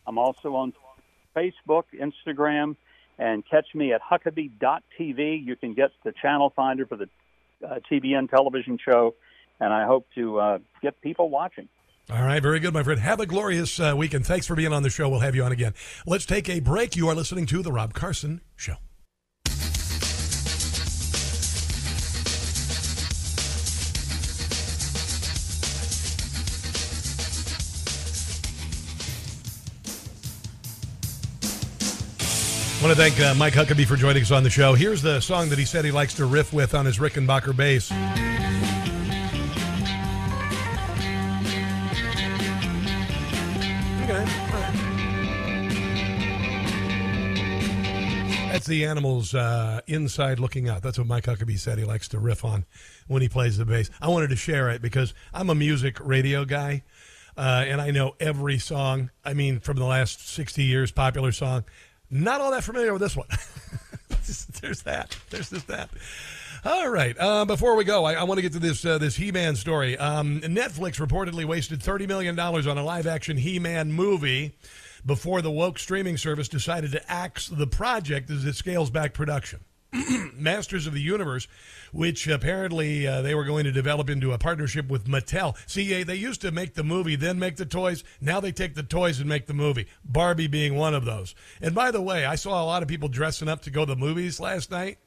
I'm also on Facebook, Instagram, and catch me at Huckabee.tv. You can get the channel finder for the uh, TBN television show, and I hope to uh, get people watching. All right, very good, my friend. Have a glorious uh, weekend. Thanks for being on the show. We'll have you on again. Let's take a break. You are listening to The Rob Carson Show. I want to thank uh, Mike Huckabee for joining us on the show. Here's the song that he said he likes to riff with on his Rickenbacker bass. Okay. That's the animals uh, inside looking out. That's what Mike Huckabee said he likes to riff on when he plays the bass. I wanted to share it because I'm a music radio guy. Uh, and I know every song. I mean, from the last 60 years, popular song. Not all that familiar with this one. There's that. There's just that. All right. Uh, before we go, I, I want to get to this uh, this He-Man story. Um, Netflix reportedly wasted thirty million dollars on a live-action He-Man movie before the woke streaming service decided to axe the project as it scales back production. Masters of the Universe, which apparently uh, they were going to develop into a partnership with Mattel. See, they used to make the movie, then make the toys. Now they take the toys and make the movie. Barbie being one of those. And by the way, I saw a lot of people dressing up to go to the movies last night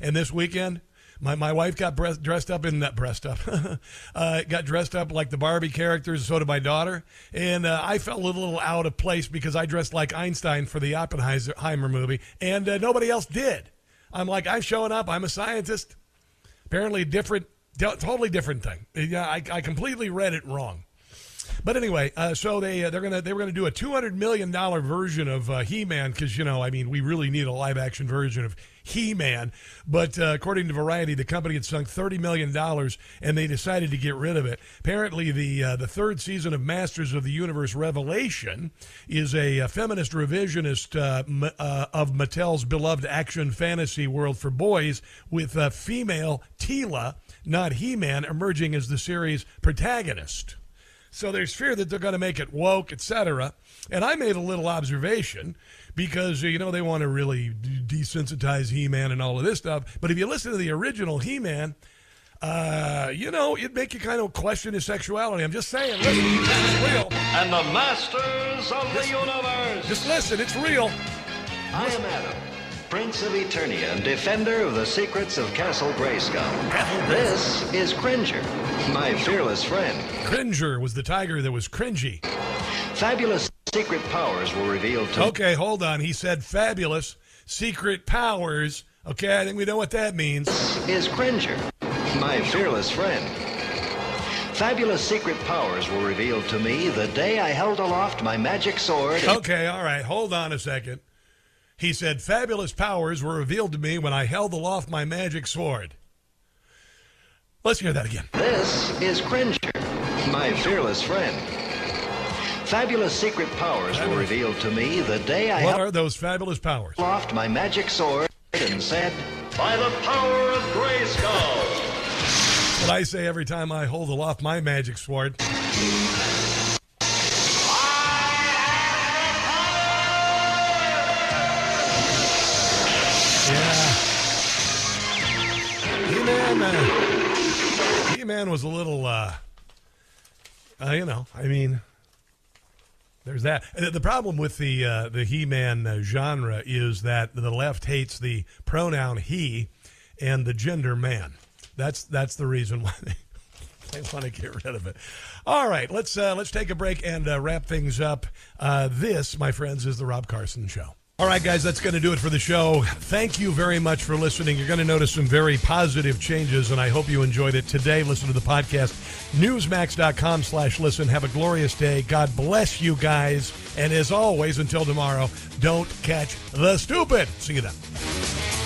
and this weekend. My, my wife got dressed up in that breast up, uh, got dressed up like the Barbie characters. So did my daughter, and uh, I felt a little out of place because I dressed like Einstein for the Oppenheimer movie, and uh, nobody else did. I'm like, I'm showing up. I'm a scientist. Apparently, different, totally different thing. Yeah, I, I completely read it wrong. But anyway, uh, so they uh, they're gonna they were gonna do a two hundred million dollar version of uh, He Man because you know I mean we really need a live action version of He Man. But uh, according to Variety, the company had sunk thirty million dollars and they decided to get rid of it. Apparently, the uh, the third season of Masters of the Universe Revelation is a, a feminist revisionist uh, of Mattel's beloved action fantasy world for boys with female Teela, not He Man, emerging as the series protagonist. So there's fear that they're going to make it woke, etc. And I made a little observation because you know they want to really desensitize He-Man and all of this stuff. But if you listen to the original He-Man, uh, you know, it'd make you kind of question his sexuality. I'm just saying, listen, it's real. And the masters of the universe. Just listen, it's real. I am Adam. Prince of Eternia and defender of the secrets of Castle Grayskull. This is Cringer, my fearless friend. Cringer was the tiger that was cringy. Fabulous secret powers were revealed to Okay, hold on. He said fabulous secret powers. Okay, I think we know what that means. Is Cringer, my fearless friend. Fabulous secret powers were revealed to me the day I held aloft my magic sword. Okay, all right. Hold on a second. He said, Fabulous powers were revealed to me when I held aloft my magic sword. Let's hear that again. This is Cringer, my fearless friend. Fabulous secret powers were revealed to me the day I What are those fabulous powers? aloft my magic sword and said, By the power of Grayskull. What I say every time I hold aloft my magic sword. He-Man was a little, uh, uh, you know, I mean, there's that. The problem with the uh, the He-Man uh, genre is that the left hates the pronoun he and the gender man. That's that's the reason why they, they want to get rid of it. All right, let's uh, let's take a break and uh, wrap things up. Uh, this, my friends, is the Rob Carson Show. All right, guys, that's going to do it for the show. Thank you very much for listening. You're going to notice some very positive changes, and I hope you enjoyed it today. Listen to the podcast, newsmax.com slash listen. Have a glorious day. God bless you guys. And as always, until tomorrow, don't catch the stupid. See you then.